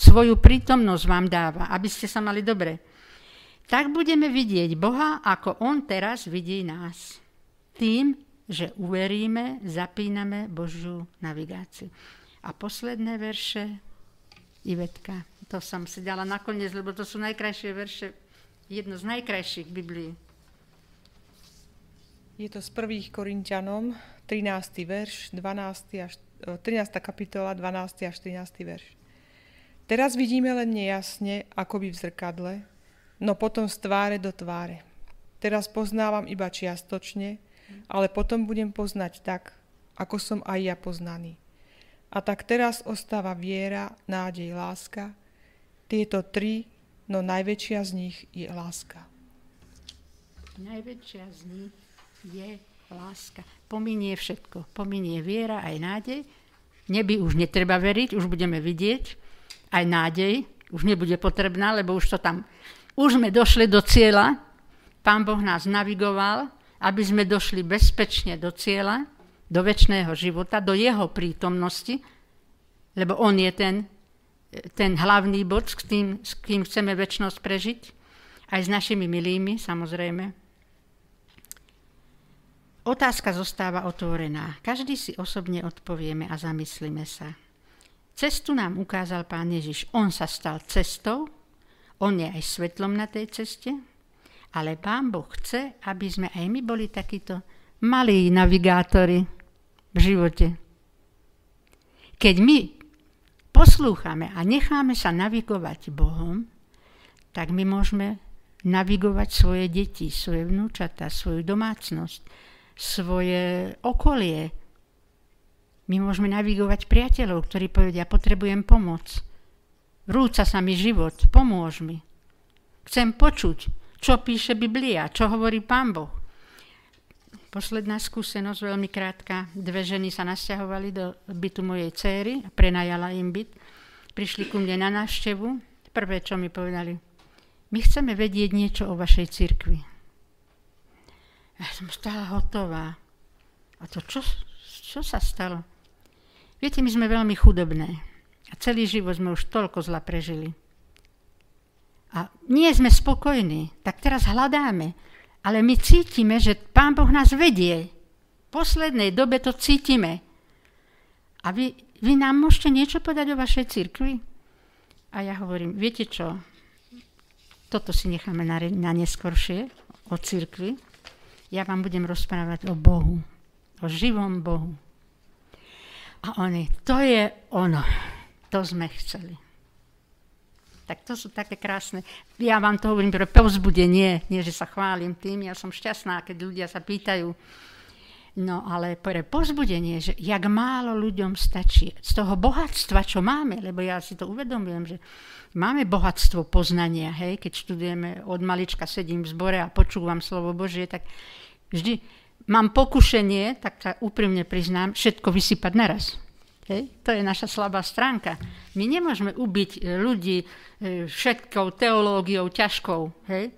Speaker 1: Svoju prítomnosť vám dáva, aby ste sa mali dobre. Tak budeme vidieť Boha, ako On teraz vidí nás. Tým, že uveríme, zapíname Božiu navigáciu. A posledné verše, Ivetka, to som si dala nakoniec, lebo to sú najkrajšie verše, jedno z najkrajších Biblií.
Speaker 4: Je to z prvých Korintianom, 13. verš, 12. až, 13. kapitola, 12. až 13. verš. Teraz vidíme len nejasne, ako by v zrkadle, no potom z tváre do tváre. Teraz poznávam iba čiastočne, ale potom budem poznať tak, ako som aj ja poznaný. A tak teraz ostáva viera, nádej, láska. Tieto tri, no najväčšia z nich je láska.
Speaker 1: Najväčšia z nich je láska. Pominie všetko. Pominie viera aj nádej. Neby už netreba veriť, už budeme vidieť. Aj nádej už nebude potrebná, lebo už to tam... Už sme došli do cieľa. Pán Boh nás navigoval, aby sme došli bezpečne do cieľa, do väčšného života, do jeho prítomnosti, lebo on je ten, ten hlavný bod, s kým, s kým chceme väčšnosť prežiť, aj s našimi milými, samozrejme. Otázka zostáva otvorená. Každý si osobne odpovieme a zamyslíme sa. Cestu nám ukázal Pán Ježiš. On sa stal cestou, on je aj svetlom na tej ceste, ale Pán Boh chce, aby sme aj my boli takíto malí navigátori v živote. Keď my poslúchame a necháme sa navigovať Bohom, tak my môžeme navigovať svoje deti, svoje vnúčata, svoju domácnosť, svoje okolie. My môžeme navigovať priateľov, ktorí povedia, potrebujem pomoc. Rúca sa mi život, pomôž mi. Chcem počuť, čo píše Biblia, čo hovorí Pán Boh. Posledná skúsenosť, veľmi krátka. Dve ženy sa nasťahovali do bytu mojej céry prenajala im byt. Prišli ku mne na návštevu. Prvé, čo mi povedali, my chceme vedieť niečo o vašej cirkvi. Ja som stála hotová. A to čo, čo sa stalo? Viete, my sme veľmi chudobné. A celý život sme už toľko zla prežili. A nie sme spokojní, tak teraz hľadáme ale my cítime, že Pán Boh nás vedie. V poslednej dobe to cítime. A vy, vy nám môžete niečo povedať o vašej cirkvi? A ja hovorím, viete čo, toto si necháme na, na neskoršie, o cirkvi. Ja vám budem rozprávať o Bohu, o živom Bohu. A oni, to je ono, to sme chceli. Tak to sú také krásne. Ja vám to hovorím pre povzbudenie, nie že sa chválim tým. Ja som šťastná, keď ľudia sa pýtajú. No ale pre povzbudenie, že jak málo ľuďom stačí z toho bohatstva, čo máme, lebo ja si to uvedomujem, že máme bohatstvo poznania, hej, keď študujeme od malička, sedím v zbore a počúvam slovo Božie, tak vždy mám pokušenie, tak sa úprimne priznám, všetko vysypať naraz. Hej? To je naša slabá stránka. My nemôžeme ubiť e, ľudí e, všetkou teológiou ťažkou. Hej?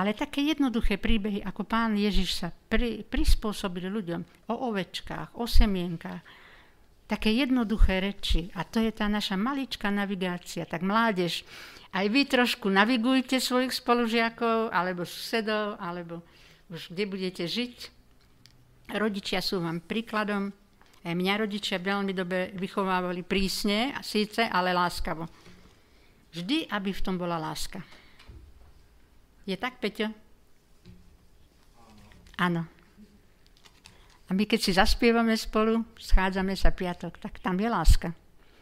Speaker 1: Ale také jednoduché príbehy, ako pán Ježiš sa pri, prispôsobil ľuďom o ovečkách, o semienkách, také jednoduché reči. A to je tá naša maličká navigácia. Tak mládež, aj vy trošku navigujte svojich spolužiakov, alebo susedov, alebo už kde budete žiť. Rodičia sú vám príkladom, mňa rodičia veľmi dobre vychovávali prísne, síce, ale láskavo. Vždy, aby v tom bola láska. Je tak, Peťo? Áno. A my keď si zaspievame spolu, schádzame sa piatok, tak tam je láska.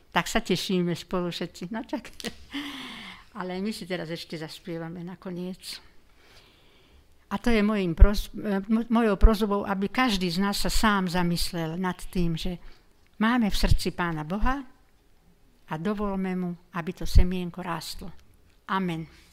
Speaker 1: Tak sa tešíme spolu všetci. No tak. Ale my si teraz ešte zaspievame nakoniec. A to je mojim pros- e, mojou prozbou, aby každý z nás sa sám zamyslel nad tým, že máme v srdci Pána Boha a dovolme mu, aby to semienko rástlo. Amen.